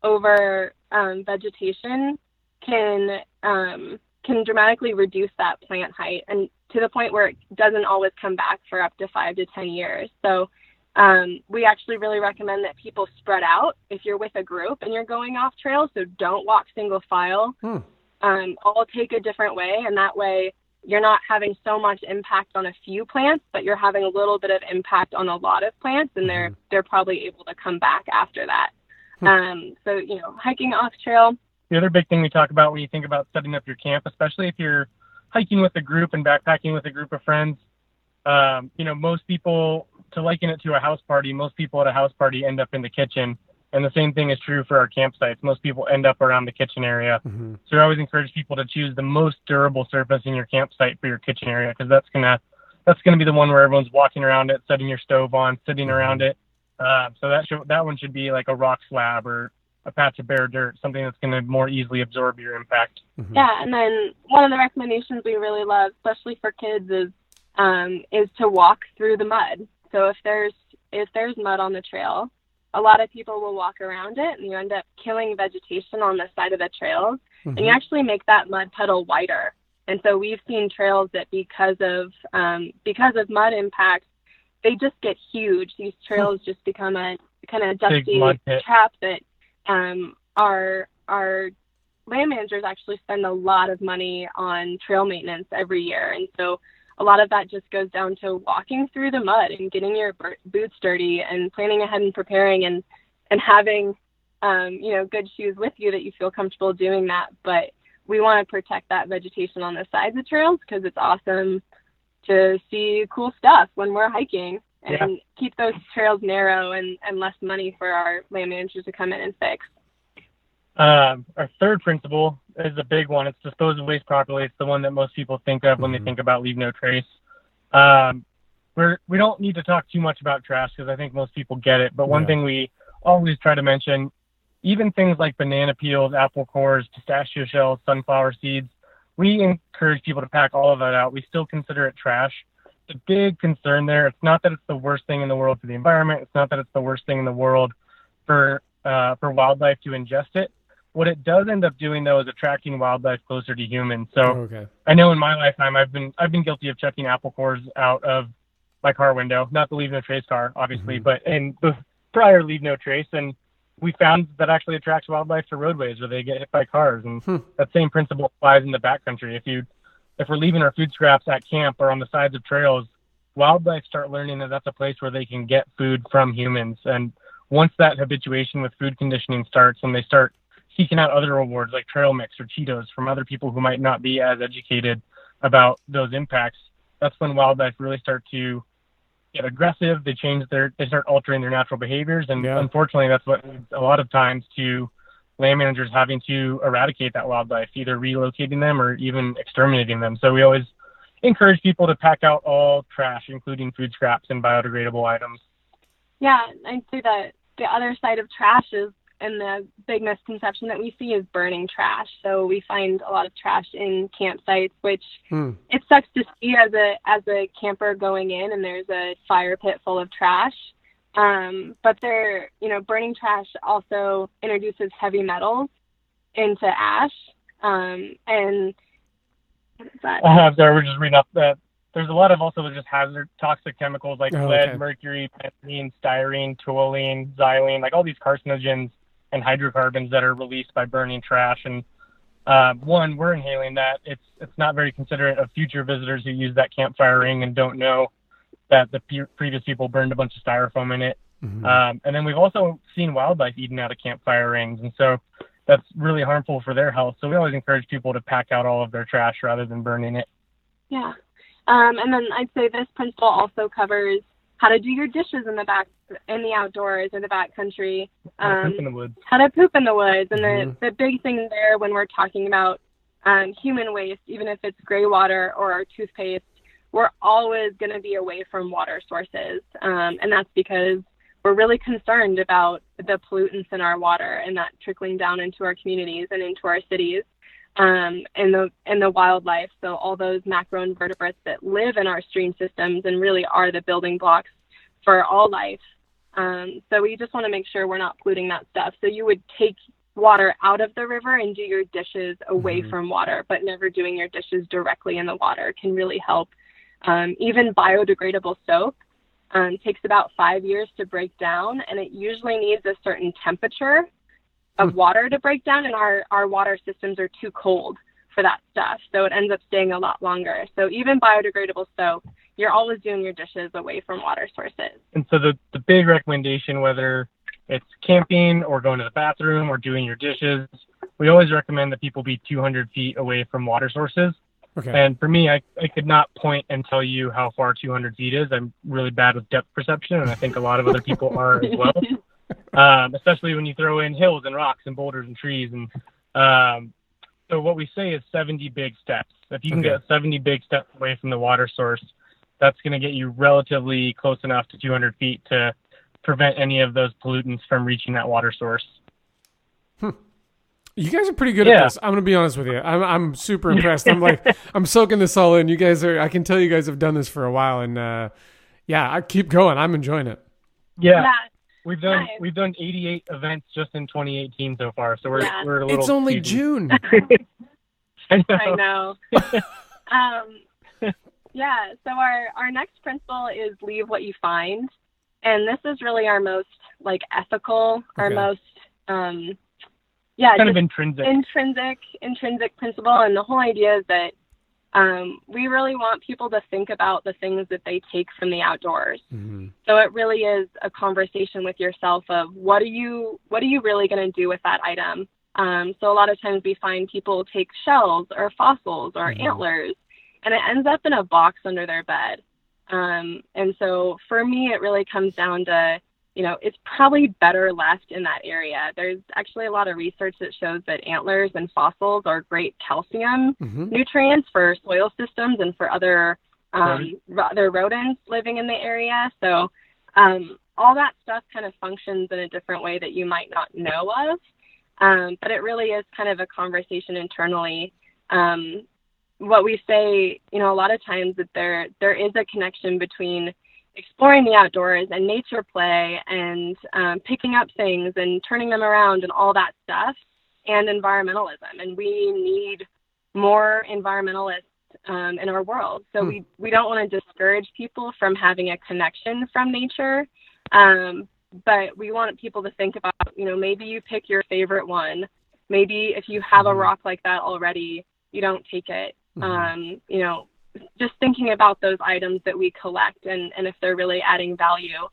over um, vegetation can um, can dramatically reduce that plant height, and to the point where it doesn't always come back for up to five to 10 years. So um, we actually really recommend that people spread out if you're with a group and you're going off trail. So don't walk single file. Hmm. Um, all take a different way, and that way you're not having so much impact on a few plants, but you're having a little bit of impact on a lot of plants, and they're mm-hmm. they're probably able to come back after that. Hmm. Um, so you know, hiking off trail. The other big thing we talk about when you think about setting up your camp, especially if you're hiking with a group and backpacking with a group of friends, um, you know, most people to liken it to a house party, most people at a house party end up in the kitchen. And the same thing is true for our campsites. Most people end up around the kitchen area. Mm-hmm. So I always encourage people to choose the most durable surface in your campsite for your kitchen area because that's gonna that's gonna be the one where everyone's walking around it, setting your stove on, sitting mm-hmm. around it. Uh, so that should, that one should be like a rock slab or a patch of bare dirt, something that's going to more easily absorb your impact. Mm-hmm. Yeah, and then one of the recommendations we really love, especially for kids, is um, is to walk through the mud. So if there's if there's mud on the trail, a lot of people will walk around it, and you end up killing vegetation on the side of the trail mm-hmm. and you mm-hmm. actually make that mud puddle wider. And so we've seen trails that because of um, because of mud impacts, they just get huge. These trails just become a kind of dusty trap that um, our our land managers actually spend a lot of money on trail maintenance every year, and so a lot of that just goes down to walking through the mud and getting your boots dirty and planning ahead and preparing and and having um, you know good shoes with you that you feel comfortable doing that. But we want to protect that vegetation on the sides of trails because it's awesome to see cool stuff when we're hiking and yeah. keep those trails narrow and, and less money for our land managers to come in and fix. Um, our third principle is a big one. It's dispose of waste properly. It's the one that most people think of when mm-hmm. they think about leave no trace. Um, we're, we don't need to talk too much about trash because I think most people get it. But one yeah. thing we always try to mention, even things like banana peels, apple cores, pistachio shells, sunflower seeds, we encourage people to pack all of that out. We still consider it trash the big concern there. It's not that it's the worst thing in the world for the environment. It's not that it's the worst thing in the world for uh, for wildlife to ingest it. What it does end up doing though is attracting wildlife closer to humans. So okay. I know in my lifetime I've been I've been guilty of chucking apple cores out of my car window, not the leave no trace car, obviously, mm-hmm. but in the prior leave no trace, and we found that actually attracts wildlife to roadways where they get hit by cars, and hmm. that same principle applies in the backcountry. If you if we're leaving our food scraps at camp or on the sides of trails, wildlife start learning that that's a place where they can get food from humans. And once that habituation with food conditioning starts and they start seeking out other rewards like trail mix or Cheetos from other people who might not be as educated about those impacts, that's when wildlife really start to get aggressive. They change their, they start altering their natural behaviors. And yeah. unfortunately, that's what leads a lot of times to land managers having to eradicate that wildlife, either relocating them or even exterminating them. So we always encourage people to pack out all trash, including food scraps and biodegradable items. Yeah, I'd say that the other side of trash is, and the big misconception that we see is burning trash. So we find a lot of trash in campsites, which hmm. it sucks to see as a as a camper going in and there's a fire pit full of trash. Um, but they're, you know, burning trash also introduces heavy metals into ash. Um, and that? I have there. We're just reading up that there's a lot of also just hazard toxic chemicals like oh, lead, okay. mercury, benzene, styrene, toluene, xylene, like all these carcinogens and hydrocarbons that are released by burning trash. And uh, one, we're inhaling that. It's it's not very considerate of future visitors who use that campfire ring and don't know that the previous people burned a bunch of styrofoam in it. Mm-hmm. Um, and then we've also seen wildlife eating out of campfire rings, and so that's really harmful for their health. So we always encourage people to pack out all of their trash rather than burning it. Yeah. Um, and then I'd say this principle also covers how to do your dishes in the back, in the outdoors or the back country. Um, how to poop in the woods. How to poop in the woods. And mm-hmm. the, the big thing there when we're talking about um, human waste, even if it's gray water or our toothpaste, we're always going to be away from water sources. Um, and that's because we're really concerned about the pollutants in our water and that trickling down into our communities and into our cities um, and the and the wildlife. So all those macroinvertebrates that live in our stream systems and really are the building blocks for all life. Um, so we just want to make sure we're not polluting that stuff. So you would take water out of the river and do your dishes away mm-hmm. from water, but never doing your dishes directly in the water can really help. Um, even biodegradable soap um, takes about five years to break down, and it usually needs a certain temperature of water to break down, and our, our water systems are too cold for that stuff. So it ends up staying a lot longer. So even biodegradable soap, you're always doing your dishes away from water sources. And so the, the big recommendation, whether it's camping or going to the bathroom or doing your dishes, we always recommend that people be 200 feet away from water sources. Okay. And for me, I, I could not point and tell you how far 200 feet is. I'm really bad with depth perception, and I think a lot of other people are as well. Um, especially when you throw in hills and rocks and boulders and trees. And um, so what we say is 70 big steps. If you can okay. get 70 big steps away from the water source, that's going to get you relatively close enough to 200 feet to prevent any of those pollutants from reaching that water source. Hmm. You guys are pretty good yeah. at this. I'm gonna be honest with you. I'm I'm super impressed. I'm like I'm soaking this all in. You guys are. I can tell you guys have done this for a while, and uh, yeah, I keep going. I'm enjoying it. Yeah. yeah. We've done nice. we've done 88 events just in 2018 so far. So we're yeah. we're a little. It's only June. I know. I know. um, yeah. So our our next principle is leave what you find, and this is really our most like ethical, okay. our most um, yeah, kind of intrinsic, intrinsic, intrinsic principle. And the whole idea is that um, we really want people to think about the things that they take from the outdoors. Mm-hmm. So it really is a conversation with yourself of what are you what are you really going to do with that item. Um, so a lot of times we find people take shells or fossils or mm-hmm. antlers, and it ends up in a box under their bed. Um, and so for me, it really comes down to you know, it's probably better left in that area. There's actually a lot of research that shows that antlers and fossils are great calcium mm-hmm. nutrients for soil systems and for other um, right. other rodents living in the area. So um, all that stuff kind of functions in a different way that you might not know of. Um, but it really is kind of a conversation internally. Um, what we say, you know, a lot of times that there there is a connection between exploring the outdoors and nature play and um, picking up things and turning them around and all that stuff and environmentalism. And we need more environmentalists um, in our world. So hmm. we, we don't want to discourage people from having a connection from nature. Um, but we want people to think about, you know, maybe you pick your favorite one. Maybe if you have a hmm. rock like that already, you don't take it. Hmm. Um, you know, just thinking about those items that we collect and, and if they're really adding value.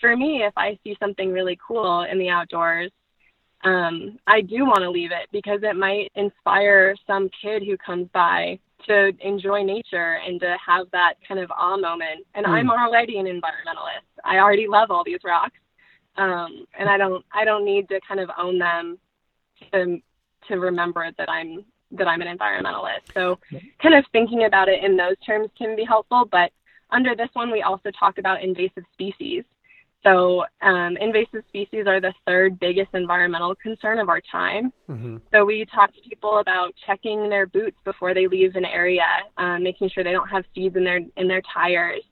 For me, if I see something really cool in the outdoors, um, I do want to leave it because it might inspire some kid who comes by to enjoy nature and to have that kind of awe moment. And mm. I'm already an environmentalist. I already love all these rocks. Um, and I don't I don't need to kind of own them to to remember that I'm that I'm an environmentalist. So kind of thinking about it in those terms can be helpful. But under this one, we also talk about invasive species. So um, invasive species are the third biggest environmental concern of our time. Mm-hmm. So we talk to people about checking their boots before they leave an area, um, making sure they don't have seeds in their in their tires,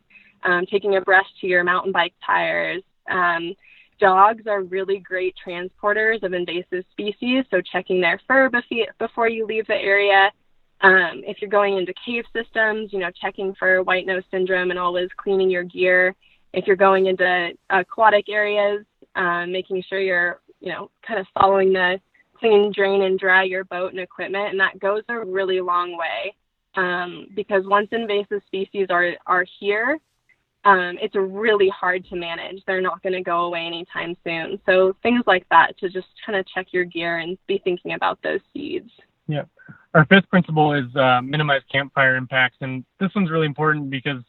um, taking a brush to your mountain bike tires, um, Dogs are really great transporters of invasive species, so checking their fur before you leave the area. Um, if you're going into cave systems, you know, checking for white nose syndrome and always cleaning your gear. If you're going into aquatic areas, um, making sure you're, you know, kind of following the clean, drain, and dry your boat and equipment, and that goes a really long way. Um, because once invasive species are are here, um, it's really hard to manage. They're not going to go away anytime soon. So things like that to just kind of check your gear and be thinking about those seeds. Yeah. Our fifth principle is uh, minimize campfire impacts. And this one's really important because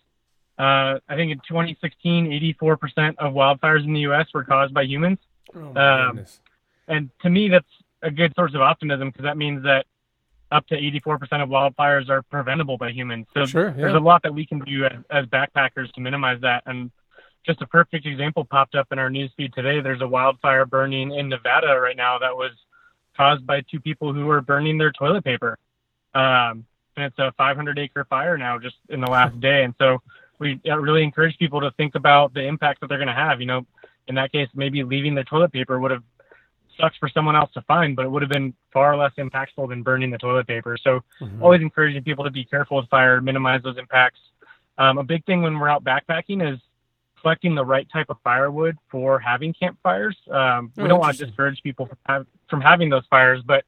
uh, I think in 2016, 84% of wildfires in the U.S. were caused by humans. Oh um, and to me, that's a good source of optimism because that means that up to 84% of wildfires are preventable by humans. So sure, yeah. there's a lot that we can do as, as, backpackers to minimize that. And just a perfect example popped up in our newsfeed today. There's a wildfire burning in Nevada right now that was caused by two people who were burning their toilet paper. Um, and it's a 500 acre fire now just in the last day. And so we really encourage people to think about the impact that they're going to have. You know, in that case, maybe leaving the toilet paper would have sucks for someone else to find, but it would have been far less impactful than burning the toilet paper. So mm-hmm. always encouraging people to be careful with fire, minimize those impacts. Um, a big thing when we're out backpacking is collecting the right type of firewood for having campfires. Um, we oh, don't want to discourage people from, have, from, having those fires, but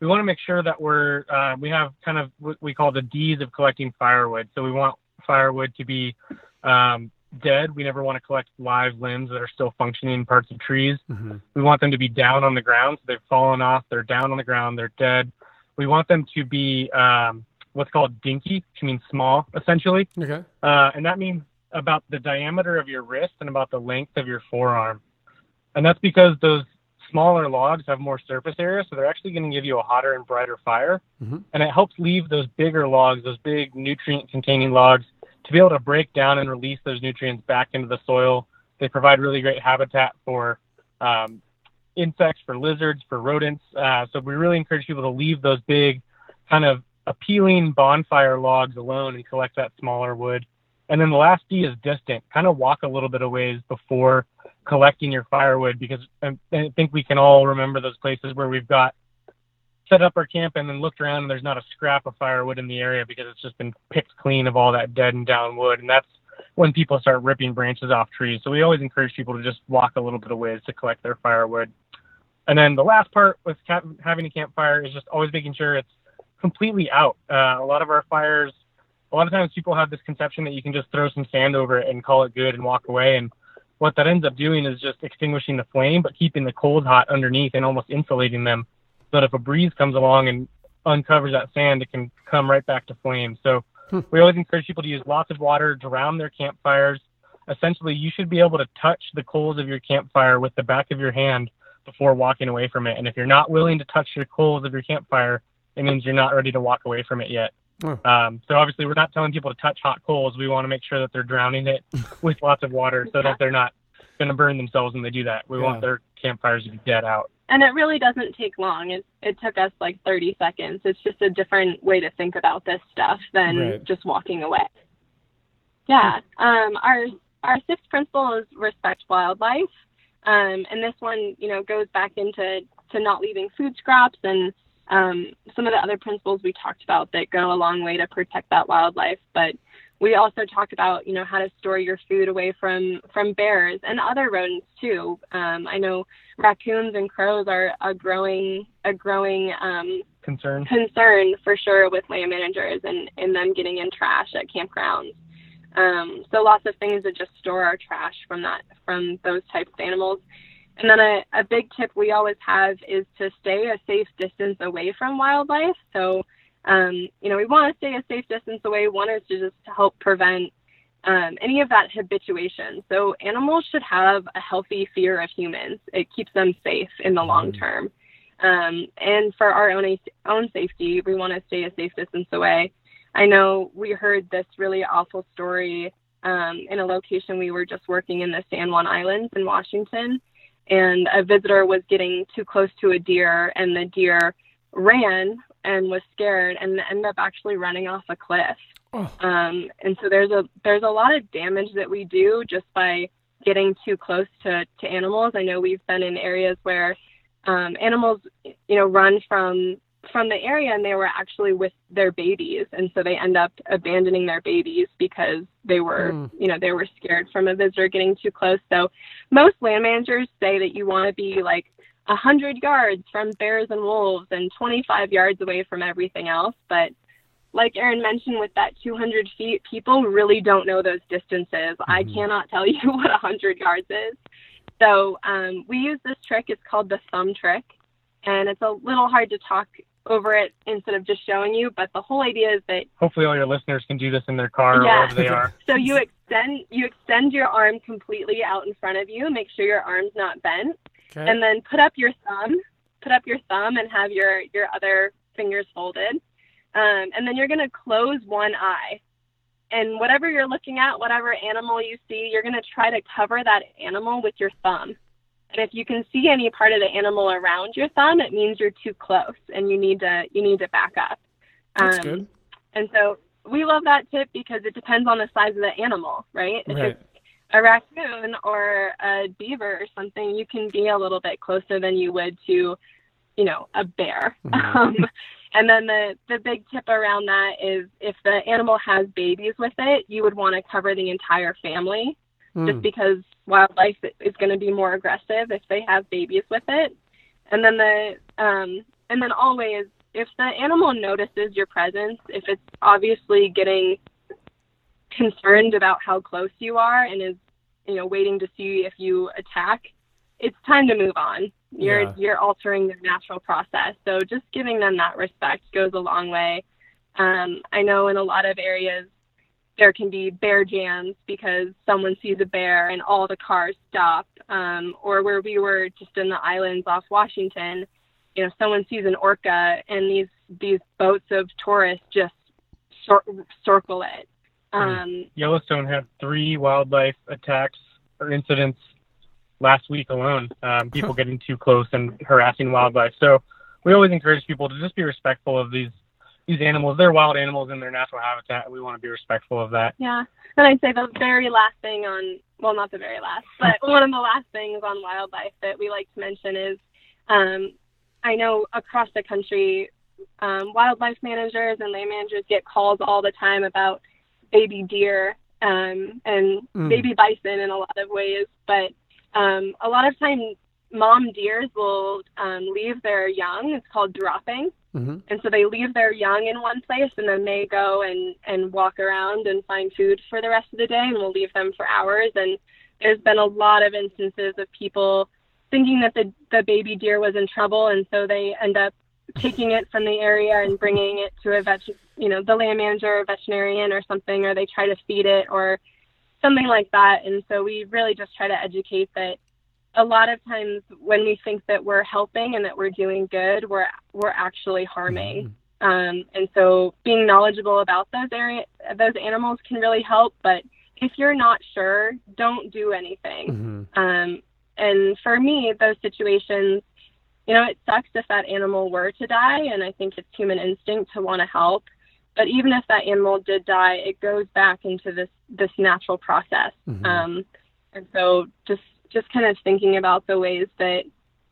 we want to make sure that we're uh, we have kind of what we call the D's of collecting firewood. So we want firewood to be um, dead. We never want to collect live limbs that are still functioning parts of trees. Mm-hmm. We want them to be down on the ground. So they've fallen off. They're down on the ground. They're dead. We want them to be um, what's called dinky, which means small, essentially. Okay. Uh, and that means about the diameter of your wrist and about the length of your forearm. And that's because those smaller logs have more surface area, so they're actually going to give you a hotter and brighter fire. Mm-hmm. And it helps leave those bigger logs, those big nutrient containing logs, to be able to break down and release those nutrients back into the soil. They provide really great habitat for um, insects, for lizards, for rodents. Uh, so we really encourage people to leave those big, kind of appealing bonfire logs alone and collect that smaller wood. And then the last D is distant. Kind of walk a little bit of ways before collecting your firewood because I think we can all remember those places where we've got set up our camp and then looked around and there's not a scrap of firewood in the area because it's just been picked clean of all that dead and down wood. And that's when people start ripping branches off trees. So we always encourage people to just walk a little bit of ways to collect their firewood. And then the last part with having a campfire is just always making sure it's completely out. Uh, a lot of our fires, a lot of times people have this conception that you can just throw some sand over it and call it good and walk away. And what that ends up doing is just extinguishing the flame, but keeping the coals hot underneath and almost insulating them that if a breeze comes along and uncovers that sand, it can come right back to flame. So hmm. we always encourage people to use lots of water to drown their campfires. Essentially, you should be able to touch the coals of your campfire with the back of your hand before walking away from it. And if you're not willing to touch your coals of your campfire, it means you're not ready to walk away from it yet. Hmm. Um, so obviously, we're not telling people to touch hot coals. We want to make sure that they're drowning it with lots of water so that they're not going to burn themselves when they do that. We yeah. want their campfires to be dead out and it really doesn't take long. It it took us like 30 seconds. It's just a different way to think about this stuff than right. just walking away. Yeah. Um, our our sixth principle is respect wildlife, um, and this one, you know, goes back into to not leaving food scraps and um, some of the other principles we talked about that go a long way to protect that wildlife. But we also talked about you know how to store your food away from from bears and other rodents too. Um, I know raccoons and crows are a growing a growing um, concern concern for sure with land managers and and them getting in trash at campgrounds. Um, so lots of things to just store our trash from that from those types of animals. And then a, a big tip we always have is to stay a safe distance away from wildlife. So um, you know, we want to stay a safe distance away. One is to just help prevent um, any of that habituation. So animals should have a healthy fear of humans. It keeps them safe in the long mm-hmm. term. Um, and for our own own safety, we want to stay a safe distance away. I know we heard this really awful story um, in a location we were just working in the San Juan Islands in Washington, and a visitor was getting too close to a deer, and the deer ran and was scared and ended up actually running off a cliff. Oh. Um, and so there's a there's a lot of damage that we do just by getting too close to, to animals. I know we've been in areas where um, animals, you know, run from from the area and they were actually with their babies and so they end up abandoning their babies because they were mm. you know they were scared from a visitor getting too close so most land managers say that you want to be like 100 yards from bears and wolves and 25 yards away from everything else. But like Aaron mentioned with that 200 feet, people really don't know those distances. Mm-hmm. I cannot tell you what 100 yards is. So um, we use this trick. It's called the thumb trick, and it's a little hard to talk over it instead of just showing you. But the whole idea is that hopefully all your listeners can do this in their car yeah. wherever they are. So you extend you extend your arm completely out in front of you. Make sure your arm's not bent, okay. and then put up your thumb. Put up your thumb and have your your other fingers folded. Um, and then you're going to close one eye. And whatever you're looking at, whatever animal you see, you're going to try to cover that animal with your thumb. And if you can see any part of the animal around your thumb, it means you're too close and you need to you need to back up. That's um, good. And so we love that tip because it depends on the size of the animal, right? If right. it's a raccoon or a beaver or something, you can be a little bit closer than you would to, you know, a bear. Mm-hmm. Um, and then the, the big tip around that is if the animal has babies with it, you would want to cover the entire family mm. just because wildlife is going to be more aggressive if they have babies with it. And then the um, and then always if the animal notices your presence, if it's obviously getting concerned about how close you are and is you know waiting to see if you attack, it's time to move on. You're yeah. you're altering their natural process. So just giving them that respect goes a long way. Um, I know in a lot of areas there can be bear jams because someone sees a bear and all the cars stop. Um, or where we were just in the islands off Washington, you know, someone sees an orca and these these boats of tourists just cir- circle it. Um, Yellowstone had three wildlife attacks or incidents last week alone, um, people getting too close and harassing wildlife. So we always encourage people to just be respectful of these these animals. They're wild animals in their natural habitat. We want to be respectful of that. Yeah. And I'd say the very last thing on, well, not the very last, but one of the last things on wildlife that we like to mention is um, I know across the country, um, wildlife managers and land managers get calls all the time about baby deer um, and mm. baby bison in a lot of ways. But um, a lot of times, mom deers will um, leave their young. It's called dropping. Mm-hmm. And so they leave their young in one place and then they go and, and walk around and find food for the rest of the day and we'll leave them for hours. And there's been a lot of instances of people thinking that the, the baby deer was in trouble. And so they end up taking it from the area and bringing it to a vet, you know, the land manager or veterinarian or something, or they try to feed it or something like that. And so we really just try to educate that a lot of times when we think that we're helping and that we're doing good, we're we're actually harming. Mm-hmm. Um, and so being knowledgeable about those area those animals can really help. But if you're not sure, don't do anything. Mm-hmm. Um, and for me, those situations, you know, it sucks if that animal were to die, and I think it's human instinct to want to help. But even if that animal did die, it goes back into this this natural process. Mm-hmm. Um, and so just just kind of thinking about the ways that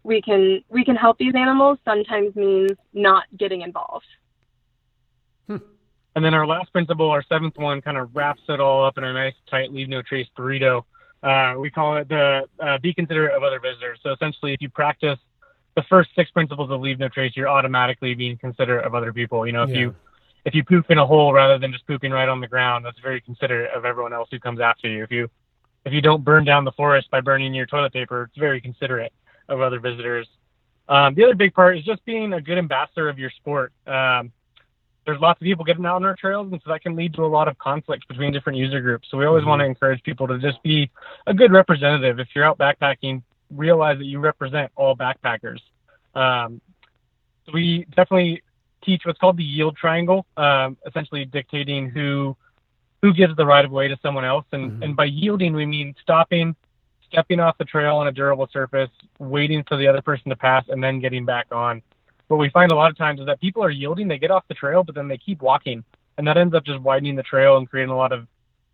we can we can help these animals sometimes means not getting involved. Hmm. And then our last principle, our seventh one, kind of wraps it all up in a nice, tight, leave no trace burrito. Uh, we call it the uh, be considerate of other visitors. So essentially, if you practice the first six principles of leave no trace, you're automatically being considerate of other people. You know, if yeah. you if you poop in a hole rather than just pooping right on the ground, that's very considerate of everyone else who comes after you. If you if you don't burn down the forest by burning your toilet paper, it's very considerate of other visitors. Um, the other big part is just being a good ambassador of your sport. Um, there's lots of people getting out on our trails, and so that can lead to a lot of conflict between different user groups. So we always mm-hmm. want to encourage people to just be a good representative. If you're out backpacking, realize that you represent all backpackers. Um, so we definitely teach what's called the yield triangle, um, essentially dictating who who gives the right of way to someone else. And, mm-hmm. and by yielding, we mean stopping, stepping off the trail on a durable surface, waiting for the other person to pass, and then getting back on. What we find a lot of times is that people are yielding, they get off the trail, but then they keep walking. And that ends up just widening the trail and creating a lot of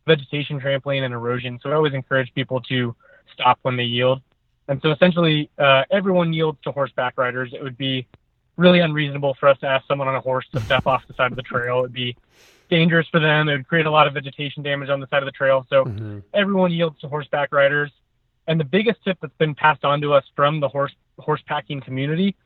vegetation trampling and erosion. So I always encourage people to stop when they yield. And so essentially, uh, everyone yields to horseback riders. It would be really unreasonable for us to ask someone on a horse to step off the side of the trail. It'd be dangerous for them. It would create a lot of vegetation damage on the side of the trail. So mm-hmm. everyone yields to horseback riders. And the biggest tip that's been passed on to us from the horse horse packing community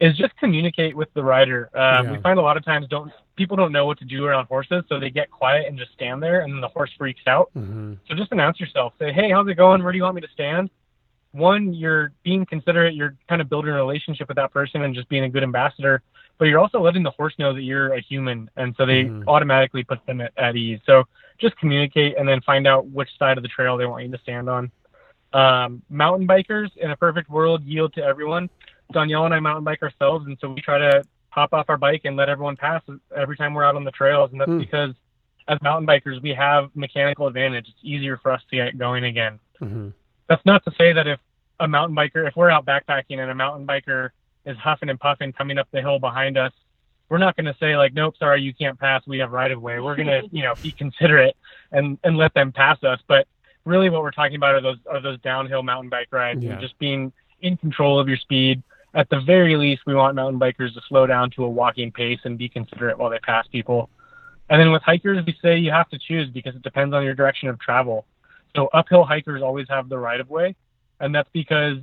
is just communicate with the rider. Uh, Yeah. We find a lot of times don't people don't know what to do around horses, so they get quiet and just stand there, and then the horse freaks out. Mm-hmm. So just announce yourself. Say, hey, how's it going? Where do you want me to stand? One, you're being considerate. You're kind of building a relationship with that person and just being a good ambassador. But you're also letting the horse know that you're a human, and so they Mhm. automatically put them at, at ease. So just communicate and then find out which side of the trail they want you to stand on. Um, mountain bikers in a perfect world yield to everyone. Donielle and I mountain bike ourselves, and so we try to hop off our bike and let everyone pass every time we're out on the trails, and that's Hmm. because as mountain bikers we have mechanical advantage. It's easier for us to get going again. Mm-hmm. That's not to say that if a mountain biker, if we're out backpacking and a mountain biker is huffing and puffing coming up the hill behind us, we're not going to say like, nope, sorry, you can't pass. We have right of way. We're going to, you know, be considerate and and let them pass us. But really, what we're talking about are those are those downhill mountain bike rides Yeah. and just being in control of your speed. At the very least, we want mountain bikers to slow down to a walking pace and be considerate while they pass people. And then with hikers, we say you have to choose because it depends on your direction of travel. So uphill hikers always have the right of way, and that's because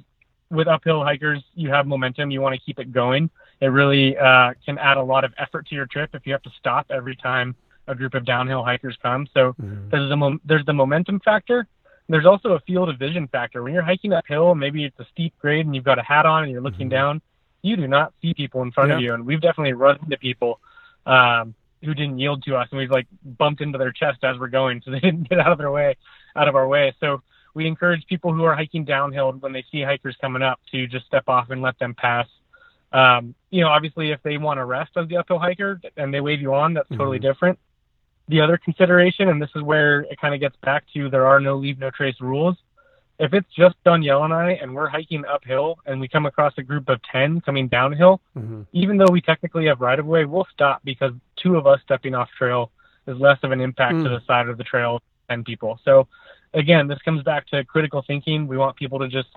with uphill hikers you have momentum. You want to keep it going. It really uh, can add a lot of effort to your trip if you have to stop every time a group of downhill hikers come. So Mm-hmm. there's the mom- there's the momentum factor. There's also a field of vision factor. When you're hiking uphill, maybe it's a steep grade and you've got a hat on and you're looking Mhm. down, you do not see people in front of you. And we've definitely run into people um, who didn't yield to us, and we've like bumped into their chest as we're going, so they didn't get out of their way, out of our way. So we encourage people who are hiking downhill when they see hikers coming up to just step off and let them pass. Um, you know, obviously, if they want to rest as the uphill hiker and they wave you on, that's totally Mhm. different. The other consideration, and this is where it kind of gets back to there are no leave no trace rules. If it's just Donielle and I, and we're hiking uphill, and we come across a group of ten coming downhill, Mm-hmm. even though we technically have right of way, we'll stop because two of us stepping off trail is less of an impact Mm. to the side of the trail than people. So again, this comes back to critical thinking. We want people to just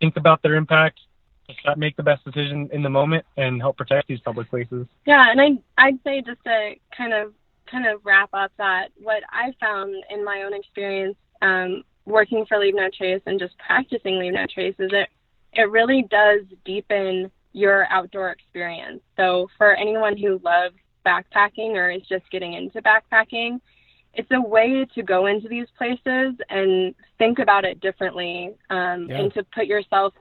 think about their impact, just make the best decision in the moment, and help protect these public places. Yeah, and I I'd say just to kind of kind of wrap up that what I found in my own experience um, working for Leave No Trace and just practicing Leave No Trace is it it really does deepen your outdoor experience. So for anyone who loves backpacking or is just getting into backpacking, it's a way to go into these places and think about it differently um, Yeah. and to put yourself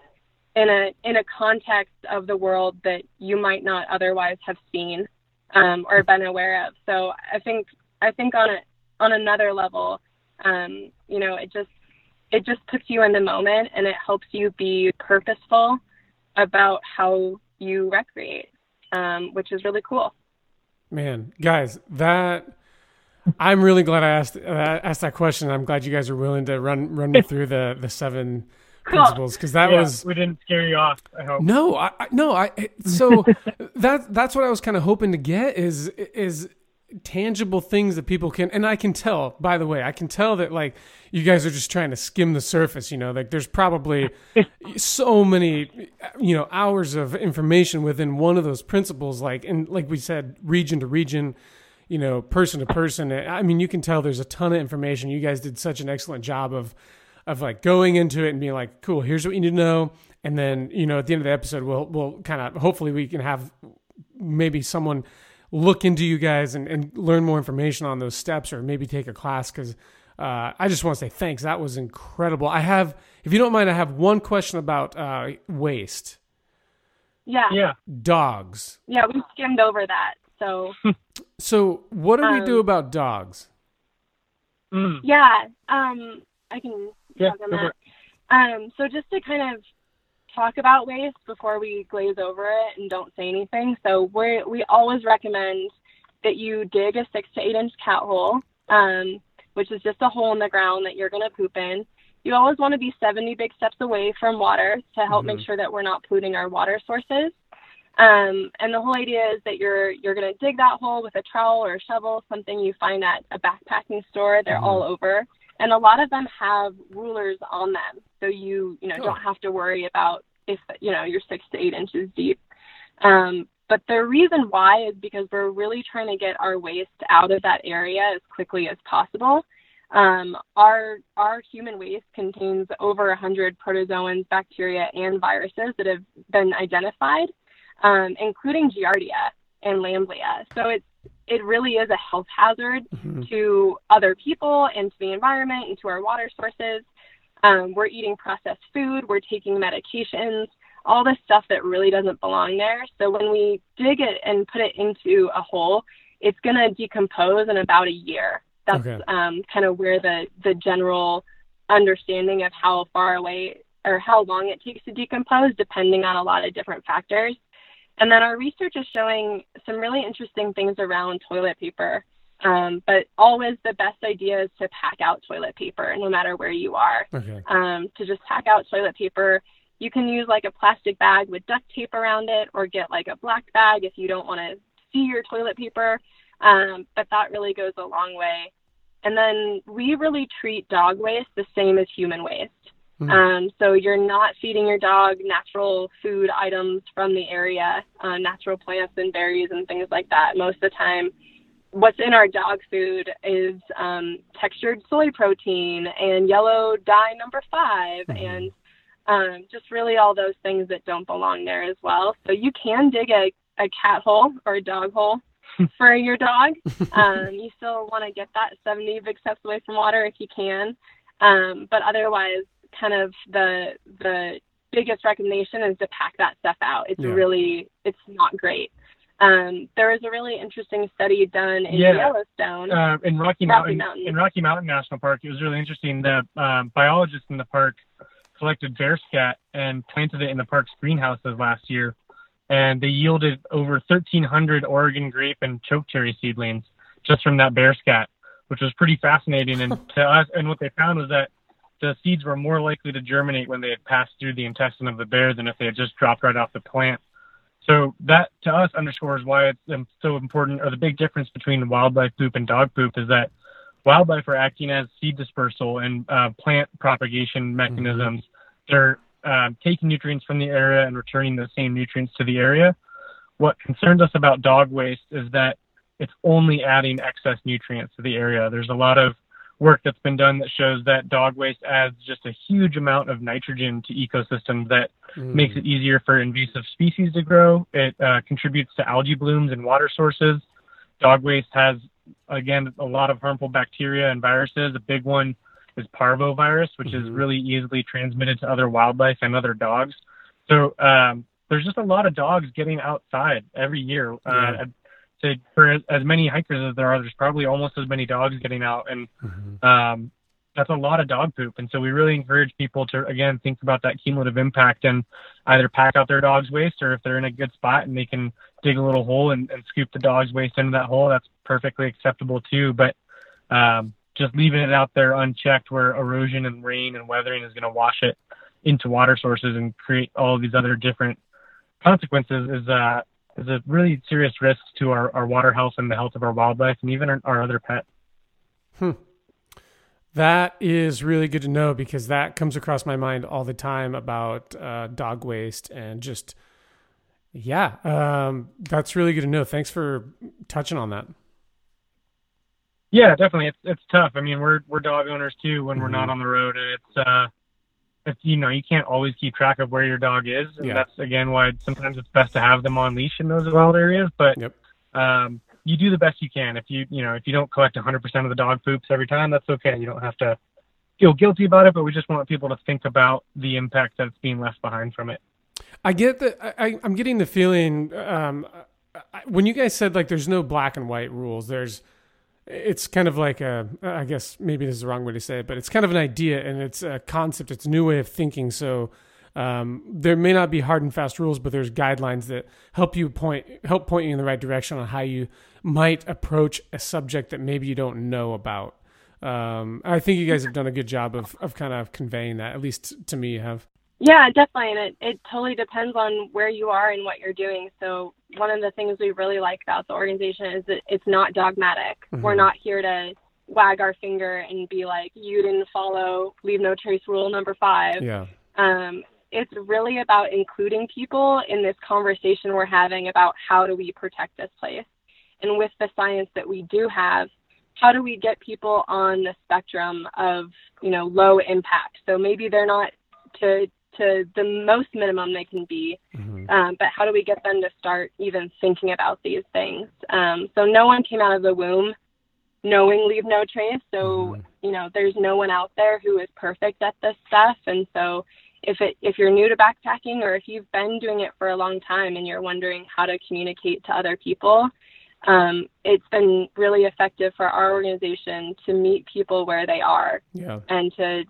in a in a context of the world that you might not otherwise have seen um, or been aware of. So I think I think on a on another level, um, you know, it just it just puts you in the moment and it helps you be purposeful about how you recreate, um, which is really cool. Man, guys, that I'm really glad I asked uh, asked that question. I'm glad you guys are willing to run run me through the the seven principles because that Yeah, was we didn't scare you off. I hope. no, I, I no, I so that that's what I was kind of hoping to get is is tangible things that people can and I can tell by the way I can tell that like you guys are just trying to skim the surface you know like there's probably so many you know hours of information within one of those principles like and like we said region to region you know person to person I mean you can tell there's a ton of information you guys did such an excellent job of of like going into it and being like, cool, here's what you need to know. And then, you know, at the end of the episode, we'll, we'll kind of, hopefully we can have maybe someone look into you guys and, and learn more information on those steps or maybe take a class. Cause, uh, I just want to say thanks. That was incredible. I have, if you don't mind, I have one question about, uh, waste. Yeah, yeah, Dogs. Yeah. We skimmed over that. So So what do we do Um, about dogs? Mm. yeah, um, I can Yeah, talk on that. Um, so just to kind of talk about waste before we glaze over it and don't say anything. So we we always recommend that you dig a six to eight inch cat hole, um, which is just a hole in the ground that you're going to poop in. You always want to be 70 big steps away from water to help make sure that we're not polluting our water sources. Um, and the whole idea is that you're you're going to dig that hole with a trowel or a shovel, something you find at a backpacking store. They're all over, and a lot of them have rulers on them, so you you know Oh. don't have to worry about if you know you're six to eight inches deep. Um, but the reason why is because we're really trying to get our waste out of that area as quickly as possible. Um, our our human waste contains over 100 protozoans, bacteria, and viruses that have been identified. Um, including Giardia and Lamblia. So it's it really is a health hazard mm-hmm. to other people and to the environment and to our water sources. Um, we're eating processed food, we're taking medications, all this stuff that really doesn't belong there. So when we dig it and put it into a hole, it's going to decompose in about a year. That's okay. um, kind of where the, the general understanding of how far away or how long it takes to decompose, depending on a lot of different factors. And then our research is showing some really interesting things around toilet paper. Um, but always the best idea is to pack out toilet paper no matter where you are. Okay. Um, to just pack out toilet paper. You can use like a plastic bag with duct tape around it or get like a black bag if you don't want to see your toilet paper. Um, but that really goes a long way. And then we really treat dog waste the same as human waste. Mm-hmm. Um, so you're not feeding your dog natural food items from the area, uh, natural plants and berries and things like that. Most of the time, what's in our dog food is um, textured soy protein and yellow dye number 5 mm-hmm. and um, just really all those things that don't belong there as well. So you can dig a, a cat hole or a dog hole for your dog. Um, you still want to get that 70 big steps away from water if you can. Um, but otherwise, kind of the the biggest recommendation is to pack that stuff out. It's yeah. really it's not great. Um, there was a really interesting study done in yeah. Yellowstone, uh, in Rocky, Rocky Mountain, Mountain, in Rocky Mountain National Park. It was really interesting. The um, biologists in the park collected bear scat and planted it in the park's greenhouses last year, and they yielded over 1,300 Oregon grape and chokecherry seedlings just from that bear scat, which was pretty fascinating. And to us, and what they found was that the seeds were more likely to germinate when they had passed through the intestine of the bear than if they had just dropped right off the plant. So that to us underscores why it's so important, or the big difference between wildlife poop and dog poop is that wildlife are acting as seed dispersal and uh, plant propagation mechanisms. Mm-hmm. They're uh, taking nutrients from the area and returning those same nutrients to the area. What concerns us about dog waste is that it's only adding excess nutrients to the area. There's a lot of work that's been done that shows that dog waste adds just a huge amount of nitrogen to ecosystems that mm. makes it easier for invasive species to grow. It uh, contributes to algae blooms and water sources. Dog waste has, again, a lot of harmful bacteria and viruses. A big one is parvovirus, which mm-hmm. is really easily transmitted to other wildlife and other dogs. So um, there's just a lot of dogs getting outside every year. Uh, yeah. To for as many hikers as there are, there's probably almost as many dogs getting out, and mm-hmm. um, that's a lot of dog poop. And so we really encourage people to again think about that cumulative impact and either pack out their dog's waste, or if they're in a good spot and they can dig a little hole and, and scoop the dog's waste into that hole, that's perfectly acceptable too. But um, just leaving it out there unchecked, where erosion and rain and weathering is going to wash it into water sources and create all these other different consequences, is uh, is a really serious risk to our, our water health and the health of our wildlife and even our, our other pets. Hmm. That is really good to know because that comes across my mind all the time about uh, dog waste and just, yeah, um, that's really good to know. Thanks for touching on that. Yeah, definitely. It's it's tough. I mean, we're we're dog owners too when mm-hmm. we're not mm-hmm. on the road, and it's uh, it's you know you can't always keep track of where your dog is, and yeah. that's again why sometimes it's best to have them on leash in those wild areas. But yep. um, you do the best you can. If you you know if you don't collect 100% of the dog poops every time, that's okay. You don't have to feel guilty about it, but we just want people to think about the impact that's being left behind from it. I get the I, I'm getting the feeling um, when you guys said like there's no black and white rules. There's it's kind of like a i guess maybe this is the wrong way to say it but it's kind of an idea and it's a concept it's a new way of thinking. So um, there may not be hard and fast rules but there's guidelines that help you point help point you in the right direction on how you might approach a subject that maybe you don't know about. Um, i think you guys have done a good job of, of kind of conveying that at least to me you have yeah, definitely. And it, it totally depends on where you are and what you're doing. So, one of the things we really like about the organization is that it's not dogmatic. Mm-hmm. We're not here to wag our finger and be like, you didn't follow leave no trace rule number five. Yeah. Um, it's really about including people in this conversation we're having about how do we protect this place. And with the science that we do have, how do we get people on the spectrum of, you know, low impact? So maybe they're not to to the most minimum they can be. Mm-hmm. Um, but how do we get them to start even thinking about these things? Um, so no one came out of the womb knowing leave no trace. So, mm-hmm. you know, there's no one out there who is perfect at this stuff. And so if it if you're new to backpacking or if you've been doing it for a long time and you're wondering how to communicate to other people, um, it's been really effective for our organization to meet people where they are yeah. and to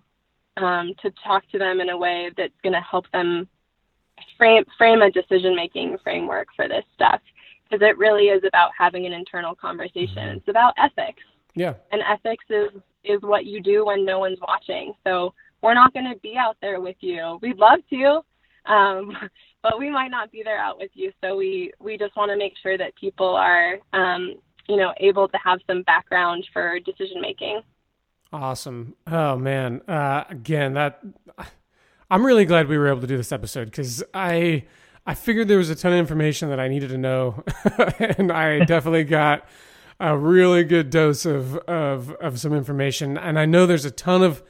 um, to talk to them in a way that's going to help them frame frame a decision making framework for this stuff because it really is about having an internal conversation. Mm-hmm. It's about ethics. Yeah. And ethics is is what you do when no one's watching. So we're not going to be out there with you. We'd love to, um, but we might not be there out with you. So we we just want to make sure that people are um, you know able to have some background for decision making. Awesome. Oh man. Uh, again, that I'm really glad we were able to do this episode because I I figured there was a ton of information that I needed to know, and I definitely got a really good dose of, of of some information. And I know there's a ton of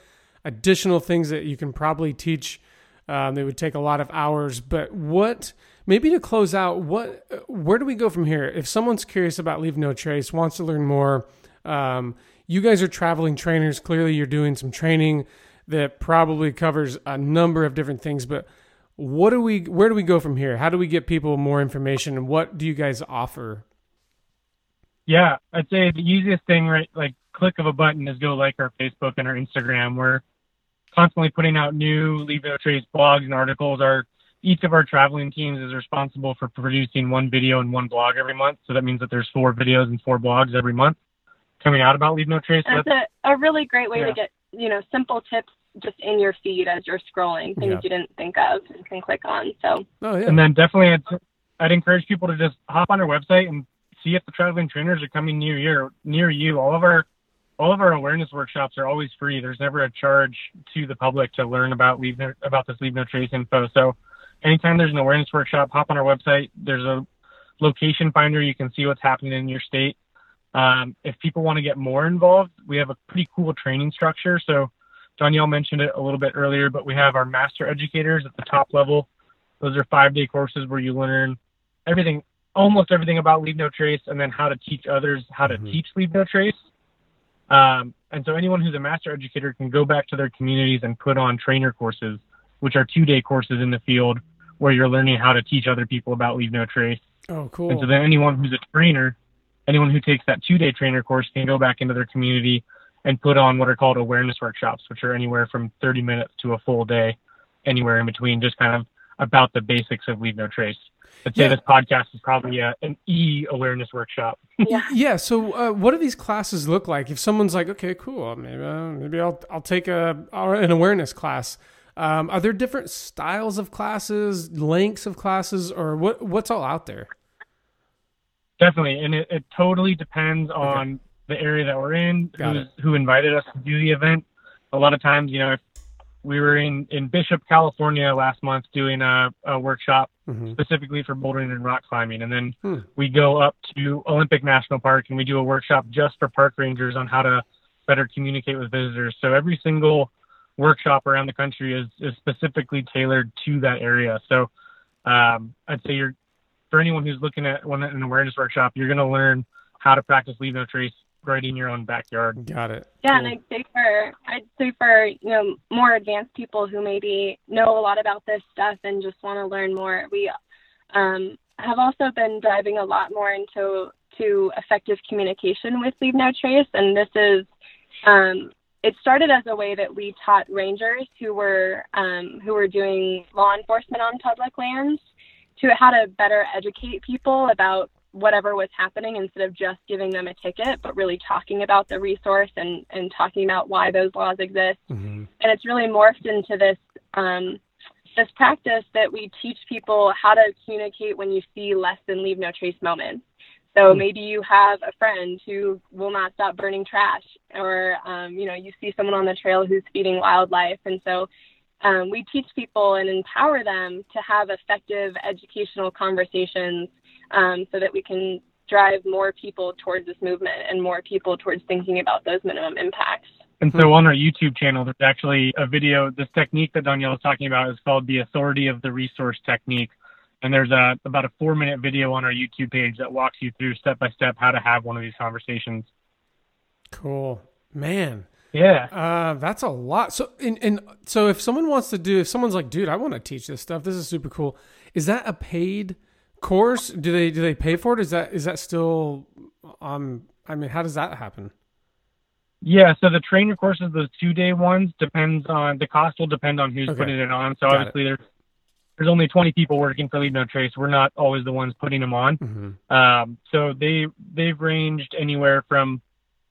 additional things that you can probably teach. Um, they would take a lot of hours, but what maybe to close out, what where do we go from here? If someone's curious about Leave No Trace, wants to learn more, um, you guys are traveling trainers. Clearly, you're doing some training that probably covers a number of different things, but what do we where do we go from here? How do we get people more information and what do you guys offer? Yeah i'd say the easiest thing right like click of a button is go like our facebook and our instagram. We're constantly putting out new leave no trace blogs and articles. Our each of our traveling teams is responsible for producing one video and one blog every month. So that means that there's four videos and four blogs every month coming out about leave no trace that's, that's a, a really great way yeah. to get you know simple tips just in your feed as you're scrolling, things yeah. you didn't think of and can click on. So. Oh, yeah. And then definitely, I'd, I'd encourage people to just hop on our website and see if the traveling trainers are coming near you. Near you, all of our all of our awareness workshops are always free. There's never a charge to the public to learn about leave no, about this leave no trace info. So anytime there's an awareness workshop, hop on our website. There's a location finder. You can see what's happening in your state. Um, if people want to get more involved, we have a pretty cool training structure. So Donielle mentioned it a little bit earlier, but we have our master educators at the top level. Those are five day courses where you learn everything, almost everything about Leave No Trace, and then how to teach others how to mm-hmm. teach Leave No Trace. Um, and so anyone who's a master educator can go back to their communities and put on trainer courses, which are two day courses in the field where you're learning how to teach other people about Leave No Trace. Oh, cool. And so then anyone who's a trainer, anyone who takes that two day trainer course can go back into their community and put on what are called awareness workshops, which are anywhere from 30 minutes to a full day, anywhere in between, just kind of about the basics of Leave No Trace. I'd say yeah. this podcast is probably a, an e awareness workshop. Yeah. yeah. So, uh, what do these classes look like? If someone's like, okay, cool, maybe uh, maybe I'll I'll take a an awareness class. Um, are there different styles of classes, lengths of classes, or what what's all out there? Definitely, and it, it totally depends on okay the area that we're in, who invited us to do the event. A lot of times, you know, if we were in, in Bishop, California last month doing a, a workshop mm-hmm. specifically for bouldering and rock climbing. And then hmm. we go up to Olympic National Park and we do a workshop just for park rangers on how to better communicate with visitors. So every single workshop around the country is, is specifically tailored to that area. So um, I'd say you're, for anyone who's looking at one an awareness workshop, you're going to learn how to practice leave no trace right in your own backyard. Got it. Yeah, cool. and I'd say for I'd say for you know more advanced people who maybe know a lot about this stuff and just want to learn more, we um, have also been diving a lot more into to effective communication with Leave No Trace, and this is um, it started as a way that we taught rangers who were um, who were doing law enforcement on public lands to how to better educate people about whatever was happening instead of just giving them a ticket, but really talking about the resource and, and talking about why those laws exist. Mm-hmm. And it's really morphed into this um, this practice that we teach people how to communicate when you see less than leave no trace moments. So mm-hmm. maybe you have a friend who will not stop burning trash, or um, you know you see someone on the trail who's feeding wildlife, and so um, we teach people and empower them to have effective educational conversations um, so that we can drive more people towards this movement and more people towards thinking about those minimum impacts. And so on our YouTube channel, there's actually a video. This technique that Donielle is talking about is called the authority of the resource technique. And there's a about a four minute video on our YouTube page that walks you through step by step how to have one of these conversations. Cool, man. Yeah, Uh, that's a lot. So, and, and so if someone wants to do, if someone's like, dude, I want to teach this stuff. This is super cool. Is that a paid course? Do they do they pay for it? Is that is that still um? I mean, how does that happen? yeah. So the trainer courses, those two day ones, depends on the cost will depend on who's Okay. putting it on. So Got obviously there's there's only 20 people working for Leave No Trace. We're not always the ones putting them on. Mm-hmm. Um, so they they've ranged anywhere from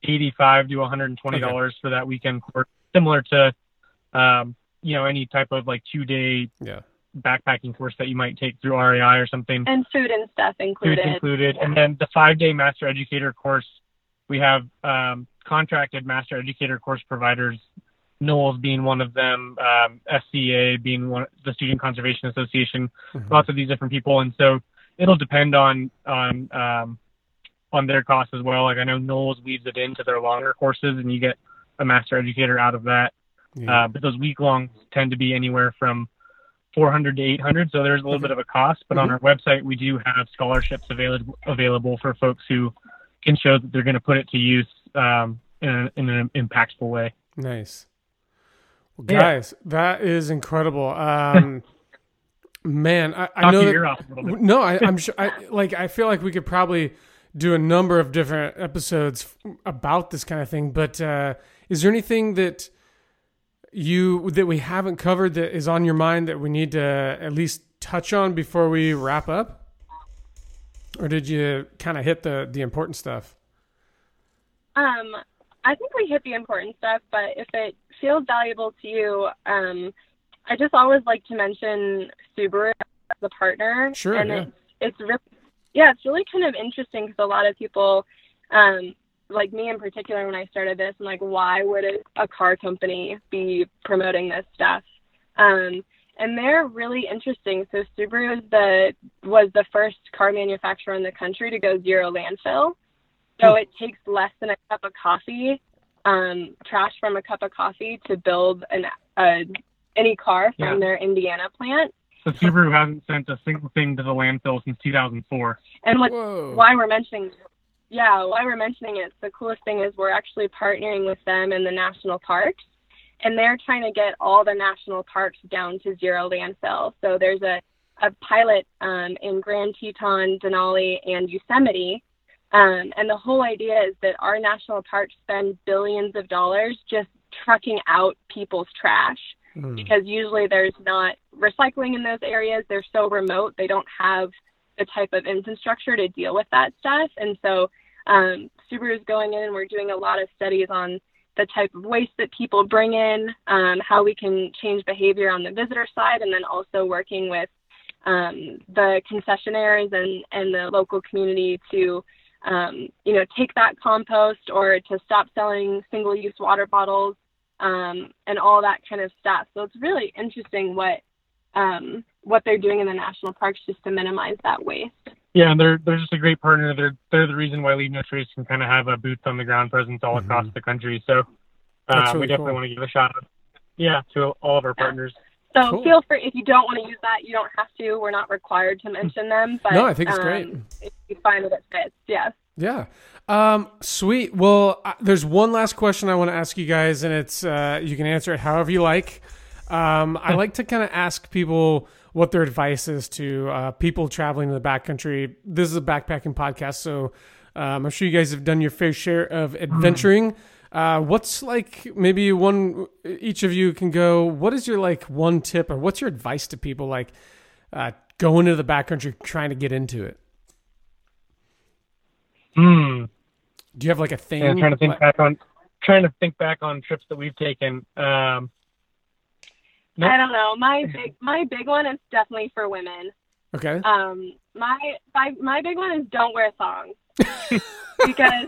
85 to 120 dollars for that weekend course, similar to um, you know any type of like two day Yeah. backpacking course that you might take through REI or something. And food and stuff included. Food included. included, and then the five day master educator course, we have um, contracted master educator course providers. NOLS being one of them, um, SCA being one, the Student Conservation Association, Mhm. lots of these different people, and so it'll depend on on um, on their costs as well. Like I know NOLS weaves it into their longer courses, and you get a master educator out of that. Yeah. Uh, but those week longs tend to be anywhere from 400 to 800, so there's a little Okay. bit of a cost. But on our website, we do have scholarships available available for folks who can show that they're going to put it to use um, in, a, in an impactful way. Nice. Well, Yeah. guys, that is incredible. Um, man, I, I know that, ear off a little bit. no, I, I'm sure. I, like, I feel like we could probably do a number of different episodes about this kind of thing. But uh, is there anything that you that we haven't covered that is on your mind that we need to at least touch on before we wrap up? Or did you kind of hit the the important stuff? Um, I think we hit the important stuff, but if it feels valuable to you, um, I just always like to mention Subaru as a partner. Sure, And yeah. it's, it's really, yeah, it's really kind of interesting because a lot of people, um, like me in particular, when I started this, I'm like, why would a, car company be promoting this stuff? Um, and they're really interesting. So Subaru is the was the first car manufacturer in the country to go zero landfill. So it takes less than a cup of coffee, um, trash from a cup of coffee, to build an uh, any car from Yeah. their Indiana plant. So Subaru hasn't sent a single thing to the landfill since 2004. And what why we're mentioning yeah why we're mentioning it the coolest thing is we're actually partnering with them in the national parks and they're trying to get all the national parks down to zero landfill. So there's a, a pilot um, in grand teton denali and yosemite. Um, and the whole idea is that our national parks spend billions of dollars just trucking out people's trash Mm. because usually there's not recycling in those areas. They're so remote, they don't have the type of infrastructure to deal with that stuff. And so um, Subaru is going in and we're doing a lot of studies on the type of waste that people bring in, um, how we can change behavior on the visitor side, and then also working with um, the concessionaires and, and the local community to um, you know, take that compost or to stop selling single-use water bottles um, and all that kind of stuff. So it's really interesting what um, what they're doing in the national parks just to minimize that waste. Yeah, and they're they're just a great partner. They're they're the reason why Leave No Trace can kind of have a boots on the ground presence all Mhm. across the country. So uh, really we definitely cool. want to give a shout out. Yeah, to all of our partners. So Cool. feel free if you don't want to use that, you don't have to. We're not required to mention them, but No, I think it's um, great. If you find that it fits, yes. Yeah. Um, sweet. Well, uh, there's one last question I want to ask you guys, and it's uh, you can answer it however you like. Um, I like to kind of ask people what their advice is to uh, people traveling in the backcountry. This is a backpacking podcast, so um, I'm sure you guys have done your fair share of adventuring. Uh, what's like maybe one each of you can go? What is your like one tip, or what's your advice to people like uh, going into the backcountry trying to get into it? Hmm. Do you have like a thing? Yeah, trying to think Like- back on trying to think back on trips that we've taken. Um, Nope. I don't know. My big my big one is definitely for women. Okay. Um, my my my big one is don't wear thongs because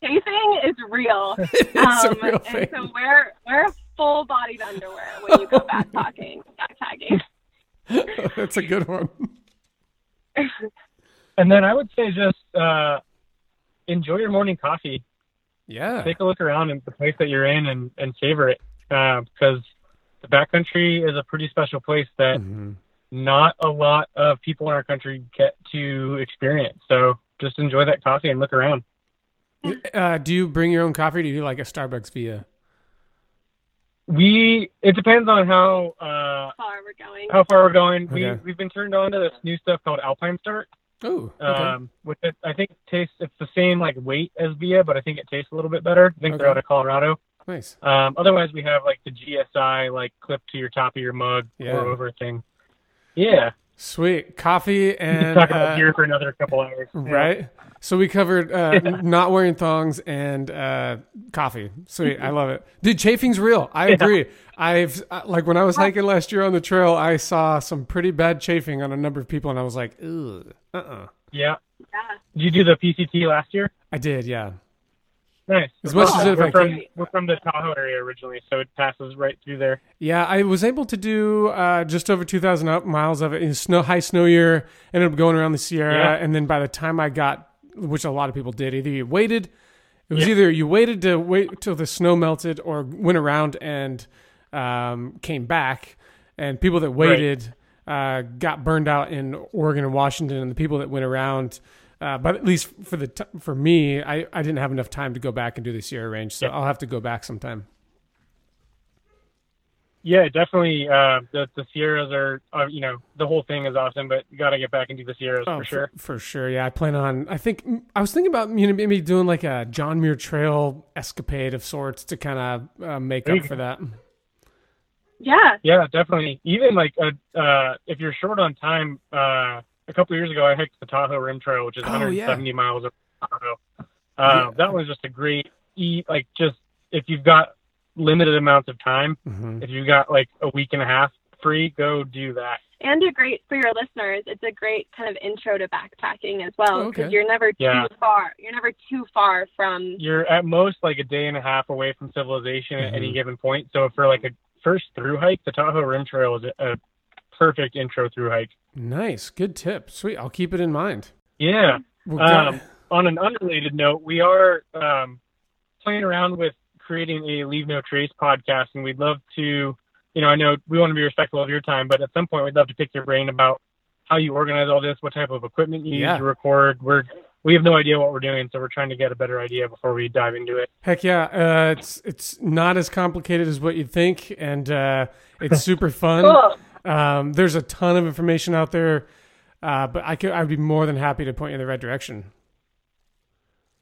chafing is real. it's um, a real and so wear wear full bodied underwear when you go backpacking. backpacking. That's a good one. And then I would say just uh, enjoy your morning coffee. Yeah. take a look around at the place that you're in and, and savor it uh, because the backcountry is a pretty special place that Mhm. not a lot of people in our country get to experience. So just enjoy that coffee and look around. Uh, do you bring your own coffee? Or do you do like a Starbucks via? We it depends on how uh, Far we're going. how far we're going. We we've been turned on to this new stuff called Alpine Start. Oh, okay. Um, it, I think it tastes it's the same like weight as Via, but I think it tastes a little bit better. I think they're out of Colorado. nice. Um, otherwise, we have like the GSI like clip to your top of your mug Yeah. pour over thing. Yeah, Sweet coffee we can and talk about uh, gear for another couple hours. Yeah. right. So we covered uh, not wearing thongs and uh, coffee. Sweet, I love it, dude. Chafing's real. I agree. I've uh, like when I was hiking last year on the trail, I saw some pretty bad chafing on a number of people, and I was like, ugh, uh, uh Yeah. Yeah. Did you do the PCT last year? I did, yeah. Nice. As much as we're, I from, we're from the Tahoe area originally, so it passes right through there. Yeah, I was able to do uh, just over 2,000 up miles of it in snow, high snow year. Ended up going around the Sierra, Yeah. and then by the time I got, which a lot of people did, either you waited, it was Yeah. either you waited to wait till the snow melted, or went around and um, came back. And people that waited uh, got burned out in Oregon and Washington, and the people that went around. Uh, but at least for the t- for me, I, I didn't have enough time to go back and do the Sierra Range, so Yeah. I'll have to go back sometime. Yeah, definitely. Uh, the the Sierras are, are, you know, the whole thing is awesome, but you got to get back into the Sierras Oh, for sure. For, sure, yeah. I plan on. I think I was thinking about you know maybe doing like a John Muir Trail escapade of sorts to kind of uh, make There up you for that. Yeah. Yeah, definitely. Even like uh, uh, if you're short on time, uh, a couple of years ago I hiked the Tahoe Rim Trail, which is Oh, 170 miles of Tahoe. Uh, Yeah. That was just a great eat. Like just if you've got limited amounts of time, hmm if you've got like a week and a half free, go do that. And a great for your listeners, it's a great kind of intro to backpacking as well Oh, because okay. you're never Yeah. too far. You're never too far from. You're at most like a day and a half away from civilization at any Mhm. given point. So for like a first through hike, the Tahoe Rim Trail is a, a perfect intro through hike. Nice, good tip. Sweet, I'll keep it in mind. Yeah. Well, Um, on an unrelated note, we are um, playing around with creating a Leave No Trace podcast, and we'd love to, you know, I know we want to be respectful of your time, but at some point we'd love to pick your brain about how you organize all this, what type of equipment you Yeah. use to record. We're we have no idea what we're doing, so we're trying to get a better idea before we dive into it. Heck yeah, uh, it's it's not as complicated as what you'd think, and uh, it's super fun. Cool. Um, there's a ton of information out there, uh, but I could I'd be more than happy to point you in the right direction.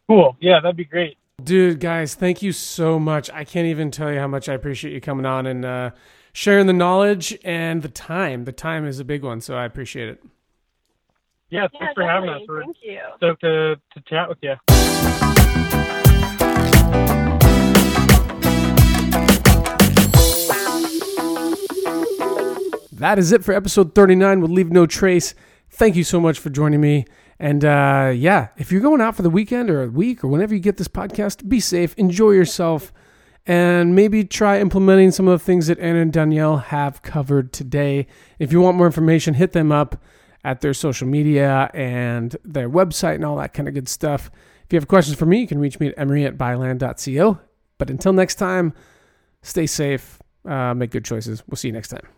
Cool. Yeah, that'd be great. Dude, guys, thank you so much. I can't even tell you how much I appreciate you coming on and uh, sharing the knowledge and the time. The time is a big one, so I appreciate it. Yeah, Yeah, thanks for having us. We're Thank you. So to, to chat with you. That is it for episode 39 with Leave No Trace. Thank you so much for joining me. And uh, yeah, if you're going out for the weekend or a week or whenever you get this podcast, be safe, enjoy yourself, and maybe try implementing some of the things that Aaron and Donielle have covered today. If you want more information, hit them up at their social media and their website and all that kind of good stuff. If you have questions for me, you can reach me at emory at byland.co. But until next time, stay safe, uh, make good choices. We'll see you next time.